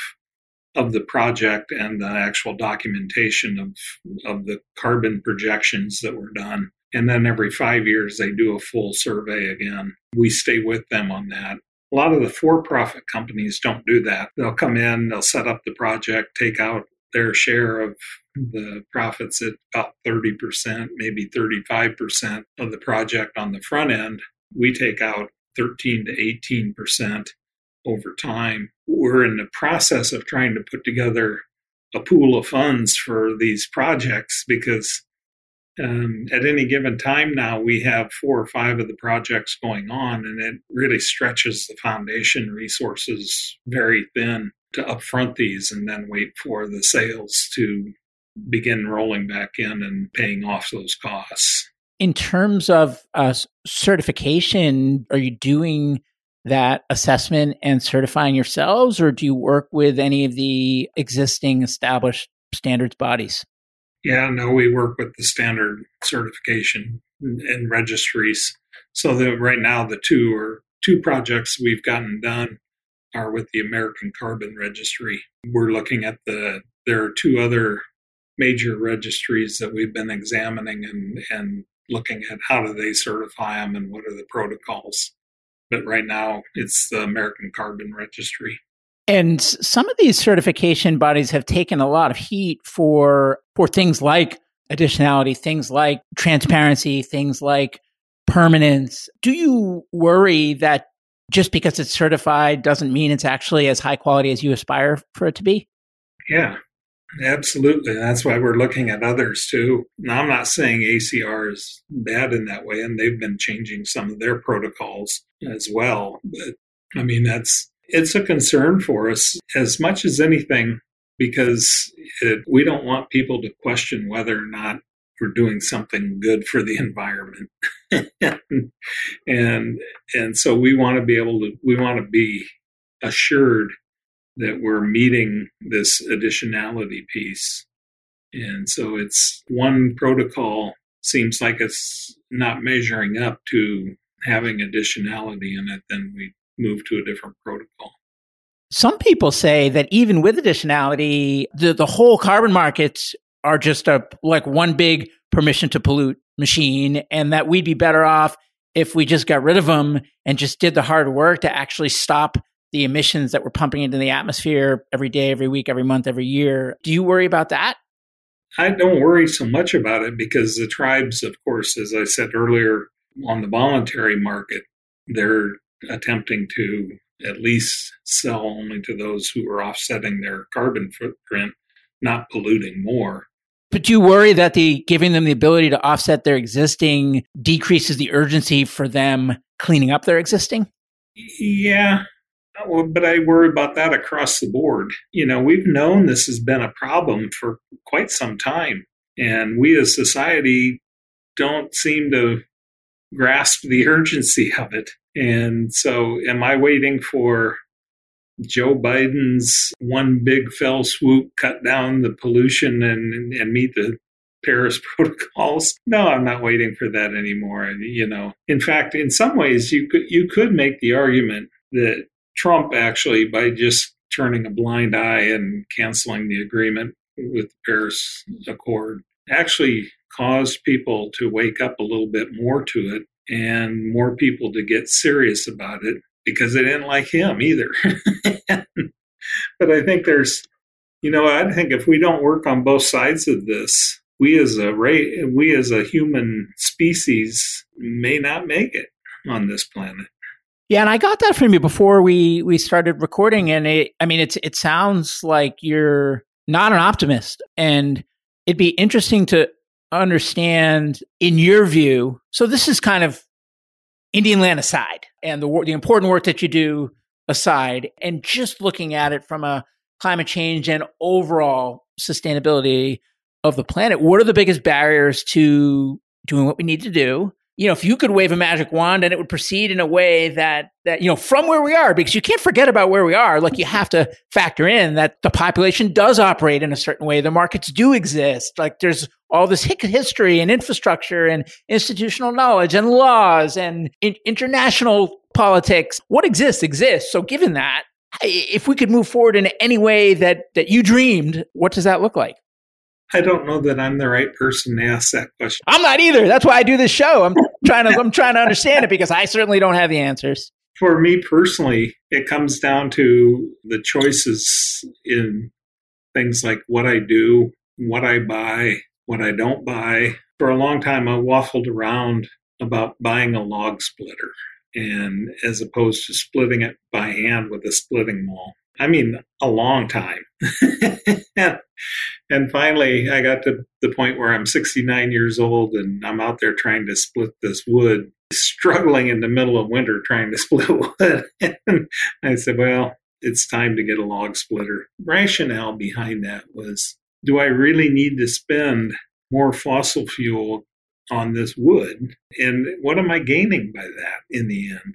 of the project and the actual documentation of of the carbon projections that were done. And then every five years, they do a full survey again. We stay with them on that. A lot of the for profit companies don't do that. They'll come in, they'll set up the project, take out their share of the profits at about 30%, maybe 35% of the project on the front end. We take out 13 to 18% over time. We're in the process of trying to put together a pool of funds for these projects because um, at any given time now we have four or five of the projects going on and it really stretches the foundation resources very thin to upfront these and then wait for the sales to begin rolling back in and paying off those costs in terms of uh, certification are you doing that assessment and certifying yourselves, or do you work with any of the existing established standards bodies? Yeah, no, we work with the standard certification and registries. So that right now, the two or two projects we've gotten done are with the American Carbon Registry. We're looking at the there are two other major registries that we've been examining and and looking at how do they certify them and what are the protocols but right now it's the American Carbon Registry. And some of these certification bodies have taken a lot of heat for for things like additionality, things like transparency, things like permanence. Do you worry that just because it's certified doesn't mean it's actually as high quality as you aspire for it to be? Yeah, Absolutely. That's why we're looking at others too. Now, I'm not saying ACR is bad in that way, and they've been changing some of their protocols as well. But I mean, that's it's a concern for us as much as anything because it, we don't want people to question whether or not we're doing something good for the environment. and and so we want to be able to we want to be assured that we're meeting this additionality piece. And so it's one protocol seems like it's not measuring up to having additionality in it, then we move to a different protocol. Some people say that even with additionality, the, the whole carbon markets are just a like one big permission to pollute machine, and that we'd be better off if we just got rid of them and just did the hard work to actually stop the emissions that we're pumping into the atmosphere every day, every week, every month, every year. Do you worry about that? I don't worry so much about it because the tribes, of course, as I said earlier, on the voluntary market, they're attempting to at least sell only to those who are offsetting their carbon footprint, not polluting more. But do you worry that the giving them the ability to offset their existing decreases the urgency for them cleaning up their existing? Yeah, Oh, but I worry about that across the board. You know, we've known this has been a problem for quite some time, and we as society don't seem to grasp the urgency of it. And so, am I waiting for Joe Biden's one big fell swoop cut down the pollution and, and meet the Paris protocols. No, I'm not waiting for that anymore. You know, in fact, in some ways, you could you could make the argument that Trump actually, by just turning a blind eye and canceling the agreement with the Paris Accord, actually caused people to wake up a little bit more to it and more people to get serious about it because they didn't like him either. but I think there's, you know, I think if we don't work on both sides of this, we as a we as a human species may not make it on this planet. Yeah, and I got that from you before we we started recording, and it, I mean, it's it sounds like you're not an optimist, and it'd be interesting to understand, in your view. So this is kind of Indian land aside, and the the important work that you do aside, and just looking at it from a climate change and overall sustainability of the planet. What are the biggest barriers to doing what we need to do? You know, if you could wave a magic wand and it would proceed in a way that that you know from where we are, because you can't forget about where we are. Like you have to factor in that the population does operate in a certain way. The markets do exist. Like there's all this history and infrastructure and institutional knowledge and laws and in- international politics. What exists exists. So given that, if we could move forward in any way that that you dreamed, what does that look like? I don't know that I'm the right person to ask that question. I'm not either. That's why I do this show. I'm trying to I'm trying to understand it because I certainly don't have the answers. For me personally, it comes down to the choices in things like what I do, what I buy, what I don't buy. For a long time, I waffled around about buying a log splitter and as opposed to splitting it by hand with a splitting maul. I mean, a long time. and finally, I got to the point where I'm 69 years old and I'm out there trying to split this wood, struggling in the middle of winter trying to split wood. and I said, well, it's time to get a log splitter. Rationale behind that was do I really need to spend more fossil fuel on this wood? And what am I gaining by that in the end?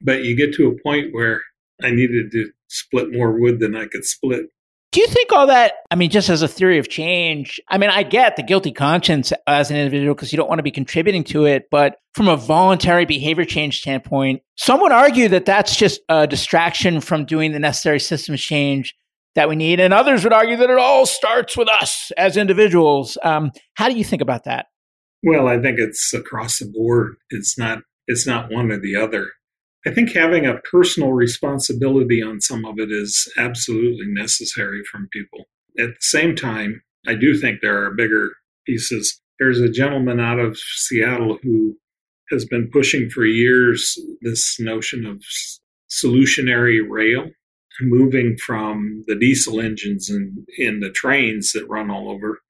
But you get to a point where I needed to split more wood than I could split. Do you think all that, I mean, just as a theory of change, I mean, I get the guilty conscience as an individual because you don't want to be contributing to it, but from a voluntary behavior change standpoint, some would argue that that's just a distraction from doing the necessary systems change that we need. And others would argue that it all starts with us as individuals. Um, how do you think about that? Well, I think it's across the board. It's not, it's not one or the other. I think having a personal responsibility on some of it is absolutely necessary from people. At the same time, I do think there are bigger pieces. There's a gentleman out of Seattle who has been pushing for years this notion of solutionary rail, moving from the diesel engines in, in the trains that run all over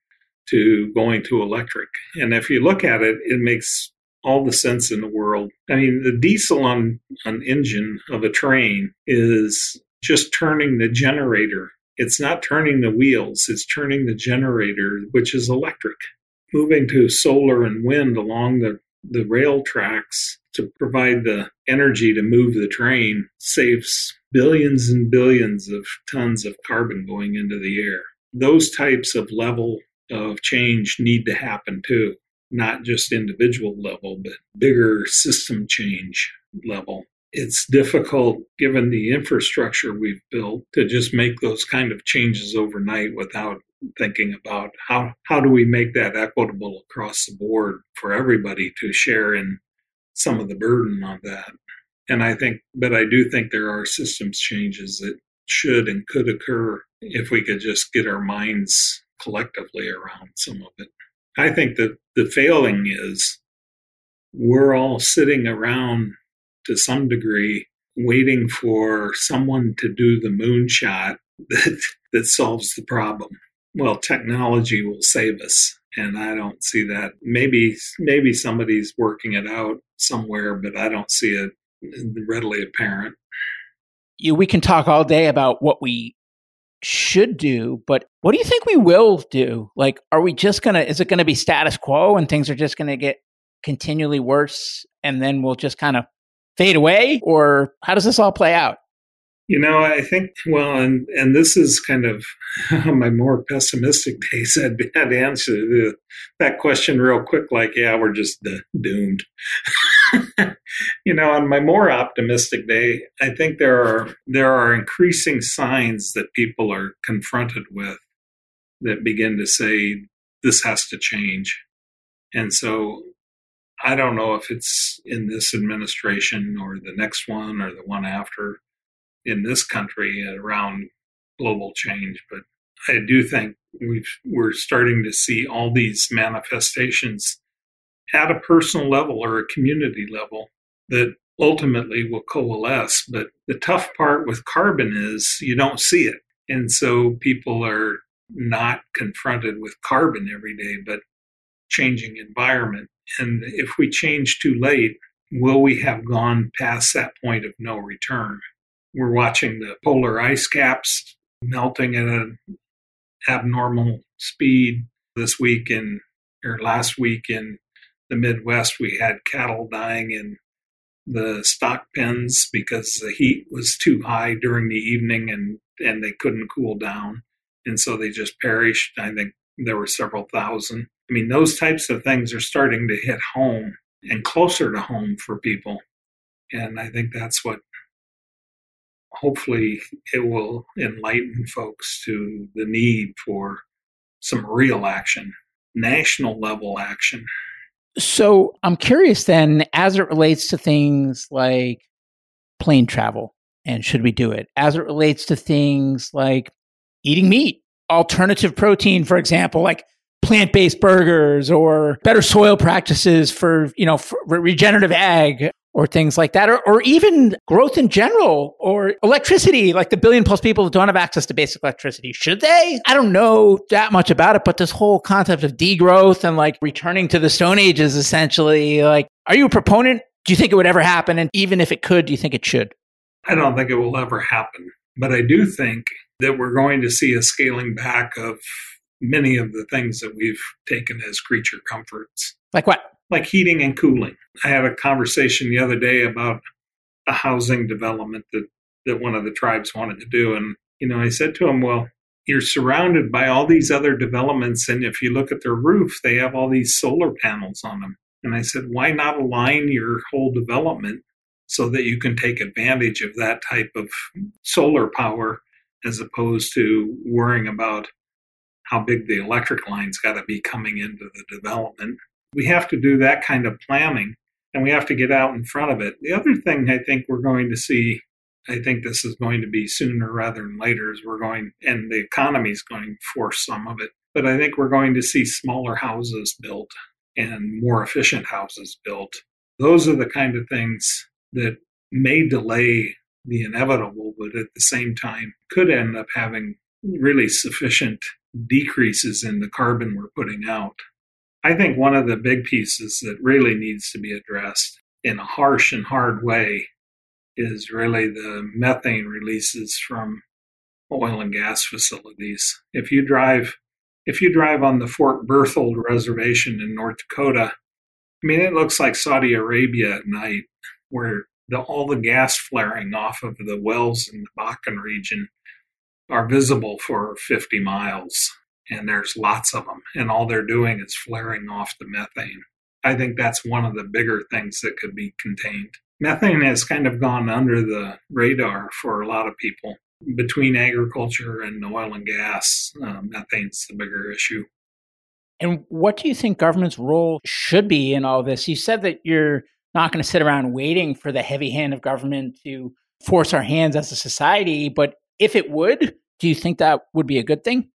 to going to electric. And if you look at it, it makes all the sense in the world. I mean, the diesel on an engine of a train is just turning the generator. It's not turning the wheels, it's turning the generator, which is electric. Moving to solar and wind along the, the rail tracks to provide the energy to move the train saves billions and billions of tons of carbon going into the air. Those types of level of change need to happen too not just individual level, but bigger system change level. It's difficult, given the infrastructure we've built, to just make those kind of changes overnight without thinking about how, how do we make that equitable across the board for everybody to share in some of the burden on that. And I think, but I do think there are systems changes that should and could occur if we could just get our minds collectively around some of it. I think that the failing is we're all sitting around to some degree waiting for someone to do the moonshot that, that solves the problem. Well, technology will save us. And I don't see that. Maybe maybe somebody's working it out somewhere, but I don't see it readily apparent. You, we can talk all day about what we should do, but what do you think we will do? Like, are we just gonna? Is it going to be status quo and things are just going to get continually worse, and then we'll just kind of fade away, or how does this all play out? You know, I think well, and and this is kind of my more pessimistic days. I'd, I'd answer the, that question real quick, like, yeah, we're just doomed. you know, on my more optimistic day, I think there are there are increasing signs that people are confronted with that begin to say this has to change. And so I don't know if it's in this administration or the next one or the one after in this country around global change, but I do think we've we're starting to see all these manifestations at a personal level or a community level that ultimately will coalesce. But the tough part with carbon is you don't see it. And so people are not confronted with carbon every day, but changing environment. And if we change too late, will we have gone past that point of no return? We're watching the polar ice caps melting at an abnormal speed this week in or last week in the Midwest. We had cattle dying in the stock pens because the heat was too high during the evening and and they couldn't cool down and so they just perished i think there were several thousand i mean those types of things are starting to hit home and closer to home for people and i think that's what hopefully it will enlighten folks to the need for some real action, national level action. So I'm curious then, as it relates to things like plane travel and should we do it, as it relates to things like eating meat, alternative protein, for example, like plant-based burgers or better soil practices for, you know, for regenerative ag or things like that, or, or even growth in general, or electricity, like the billion plus people that don't have access to basic electricity. Should they? I don't know that much about it, but this whole concept of degrowth and like returning to the Stone Ages essentially, like, are you a proponent? Do you think it would ever happen? And even if it could, do you think it should? I don't think it will ever happen. But I do think that we're going to see a scaling back of many of the things that we've taken as creature comforts. Like what? Like heating and cooling. I had a conversation the other day about a housing development that, that one of the tribes wanted to do. And, you know, I said to him, well, you're surrounded by all these other developments. And if you look at their roof, they have all these solar panels on them. And I said, why not align your whole development so that you can take advantage of that type of solar power as opposed to worrying about how big the electric line's got to be coming into the development. We have to do that kind of planning and we have to get out in front of it. The other thing I think we're going to see, I think this is going to be sooner rather than later, is we're going, and the economy is going to force some of it, but I think we're going to see smaller houses built and more efficient houses built. Those are the kind of things that may delay the inevitable, but at the same time could end up having really sufficient decreases in the carbon we're putting out. I think one of the big pieces that really needs to be addressed in a harsh and hard way is really the methane releases from oil and gas facilities. If you drive if you drive on the Fort Berthold reservation in North Dakota, I mean it looks like Saudi Arabia at night where the, all the gas flaring off of the wells in the Bakken region are visible for 50 miles, and there's lots of them, and all they're doing is flaring off the methane. I think that's one of the bigger things that could be contained. Methane has kind of gone under the radar for a lot of people. Between agriculture and oil and gas, uh, methane's the bigger issue. And what do you think government's role should be in all this? You said that you're not going to sit around waiting for the heavy hand of government to force our hands as a society, but if it would, do you think that would be a good thing?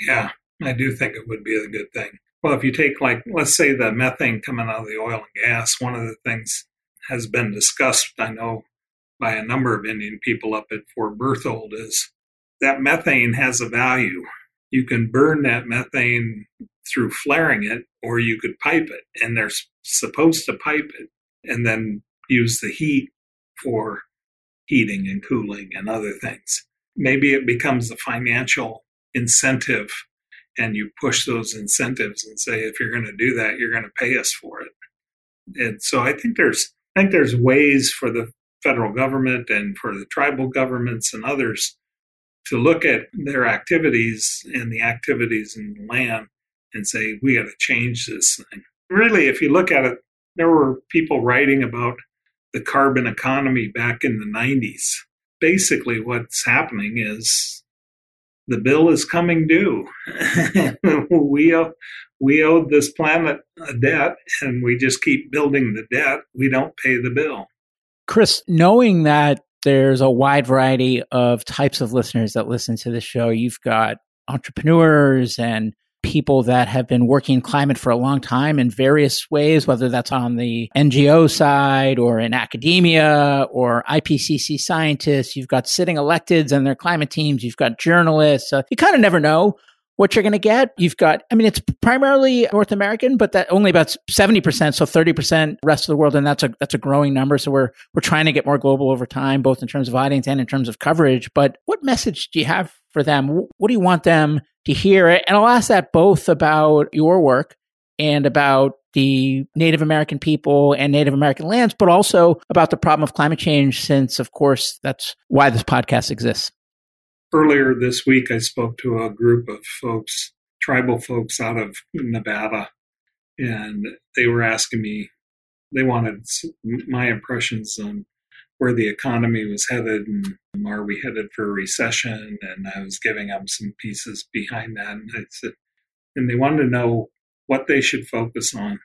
Yeah, I do think it would be a good thing. Well, if you take, like, let's say the methane coming out of the oil and gas, one of the things has been discussed, I know, by a number of Indian people up at Fort Berthold is that methane has a value. You can burn that methane through flaring it, or you could pipe it, and they're supposed to pipe it and then use the heat for heating and cooling and other things maybe it becomes a financial incentive and you push those incentives and say if you're going to do that you're going to pay us for it. And so i think there's i think there's ways for the federal government and for the tribal governments and others to look at their activities and the activities in the land and say we got to change this thing. Really if you look at it there were people writing about the carbon economy back in the 90s basically what's happening is the bill is coming due. we owe, we owed this planet a debt, and we just keep building the debt. We don't pay the bill. Cris, knowing that there's a wide variety of types of listeners that listen to the show, you've got entrepreneurs and people that have been working in climate for a long time in various ways, whether that's on the NGO side or in academia or IPCC scientists. You've got sitting electeds and their climate teams. You've got journalists. You kind of never know what you're going to get. You've got, I mean, it's primarily North American, but that only about 70%, so 30% rest of the world. And that's a, that's a growing number. So we're, we're trying to get more global over time, both in terms of audience and in terms of coverage. But what message do you have for them? What do you want them to hear. And I'll ask that both about your work and about the Native American people and Native American lands, but also about the problem of climate change, since, of course, that's why this podcast exists. Earlier this week, I spoke to a group of folks, tribal folks out of Nevada, and they were asking me, they wanted my impressions on where the economy was headed and are we headed for a recession? And I was giving them some pieces behind that. And I said, and they wanted to know what they should focus on.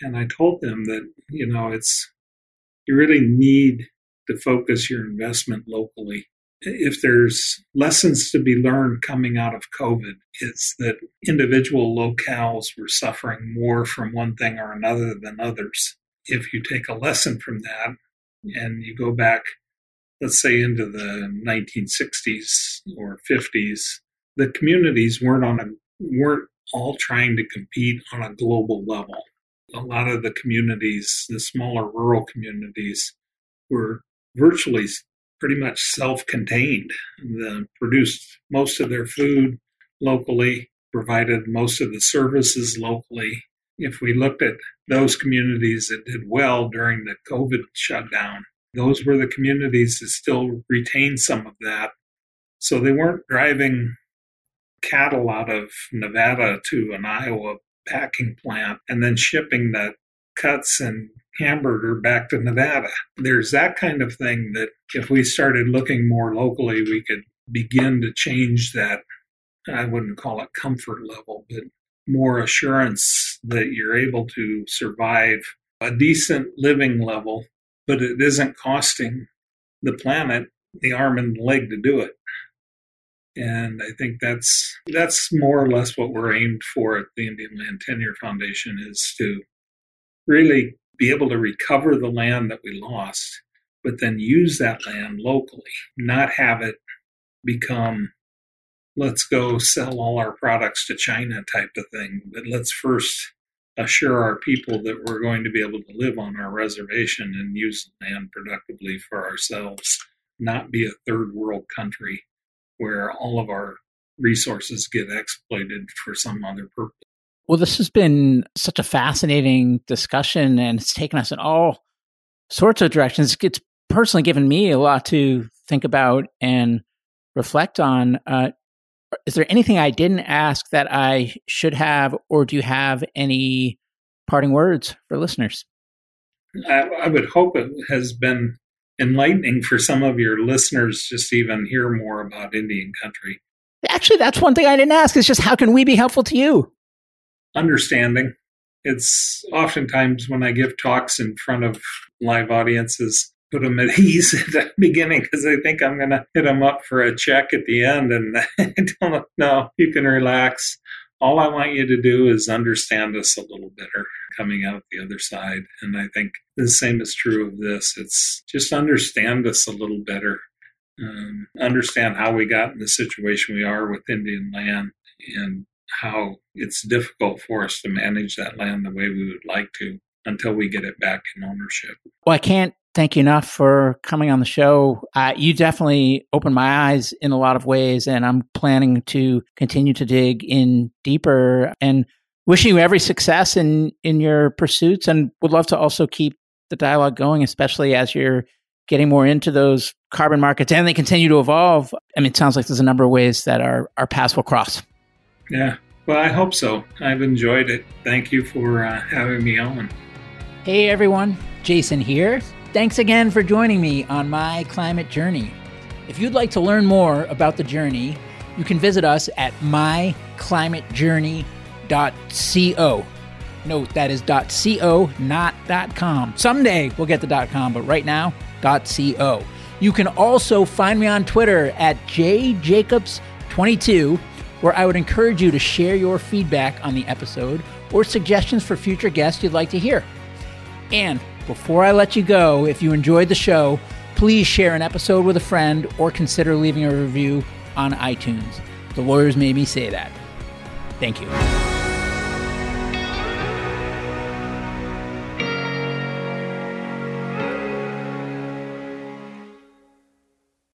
And I told them that, you know, it's, you really need to focus your investment locally. If there's lessons to be learned coming out of COVID, it's that individual locales were suffering more from one thing or another than others. If you take a lesson from that and you go back, let's say into the 1960s or 50s, the communities weren't on a weren't all trying to compete on a global level. A lot of the communities, the smaller rural communities, were virtually pretty much self-contained. They produced most of their food locally, provided most of the services locally. If we looked at those communities that did well during the COVID shutdown, those were the communities that still retained some of that. So they weren't driving cattle out of Nevada to an Iowa packing plant and then shipping the cuts and hamburger back to Nevada. There's that kind of thing that if we started looking more locally, we could begin to change that. I wouldn't call it comfort level, but more assurance that you're able to survive a decent living level, but it isn't costing the planet the arm and leg to do it. And I think that's that's more or less what we're aimed for at the Indian Land Tenure Foundation is to really be able to recover the land that we lost, but then use that land locally, not have it become let's go sell all our products to China type of thing. But let's first assure our people that we're going to be able to live on our reservation and use land productively for ourselves, not be a third world country where all of our resources get exploited for some other purpose. Well, this has been such a fascinating discussion and it's taken us in all sorts of directions. It's personally given me a lot to think about and reflect on. Uh, is there anything I didn't ask that I should have, or do you have any parting words for listeners? I, I would hope it has been enlightening for some of your listeners just to even hear more about Indian country. Actually, that's one thing I didn't ask. Is just how can we be helpful to you? Understanding. It's oftentimes when I give talks in front of live audiences, put them at ease at the beginning because I think I'm going to hit them up for a check at the end. And I don't know, you can relax. All I want you to do is understand us a little better coming out the other side. And I think the same is true of this. It's just understand us a little better, um, understand how we got in the situation we are with Indian land and how it's difficult for us to manage that land the way we would like to until we get it back in ownership. Well, I can't thank you enough for coming on the show. Uh, you definitely opened my eyes in a lot of ways, and I'm planning to continue to dig in deeper and wishing you every success in in your pursuits and would love to also keep the dialogue going especially as you're getting more into those carbon markets and they continue to evolve. I mean it sounds like there's a number of ways that our our paths will cross. Yeah. Well i hope so. I've enjoyed it. Thank you for uh, having me on. Hey everyone. Jason here thanks again for joining me on my climate journey if you'd like to learn more about the journey you can visit us at myclimatejourney.com .co. Note that is .co, not .com. Someday we'll get the .com, but right now .co. You can also find me on Twitter at jjacobs22, where I would encourage you to share your feedback on the episode or suggestions for future guests you'd like to hear. And before I let you go, if you enjoyed the show, please share an episode with a friend or consider leaving a review on iTunes. The lawyers made me say that. Thank you.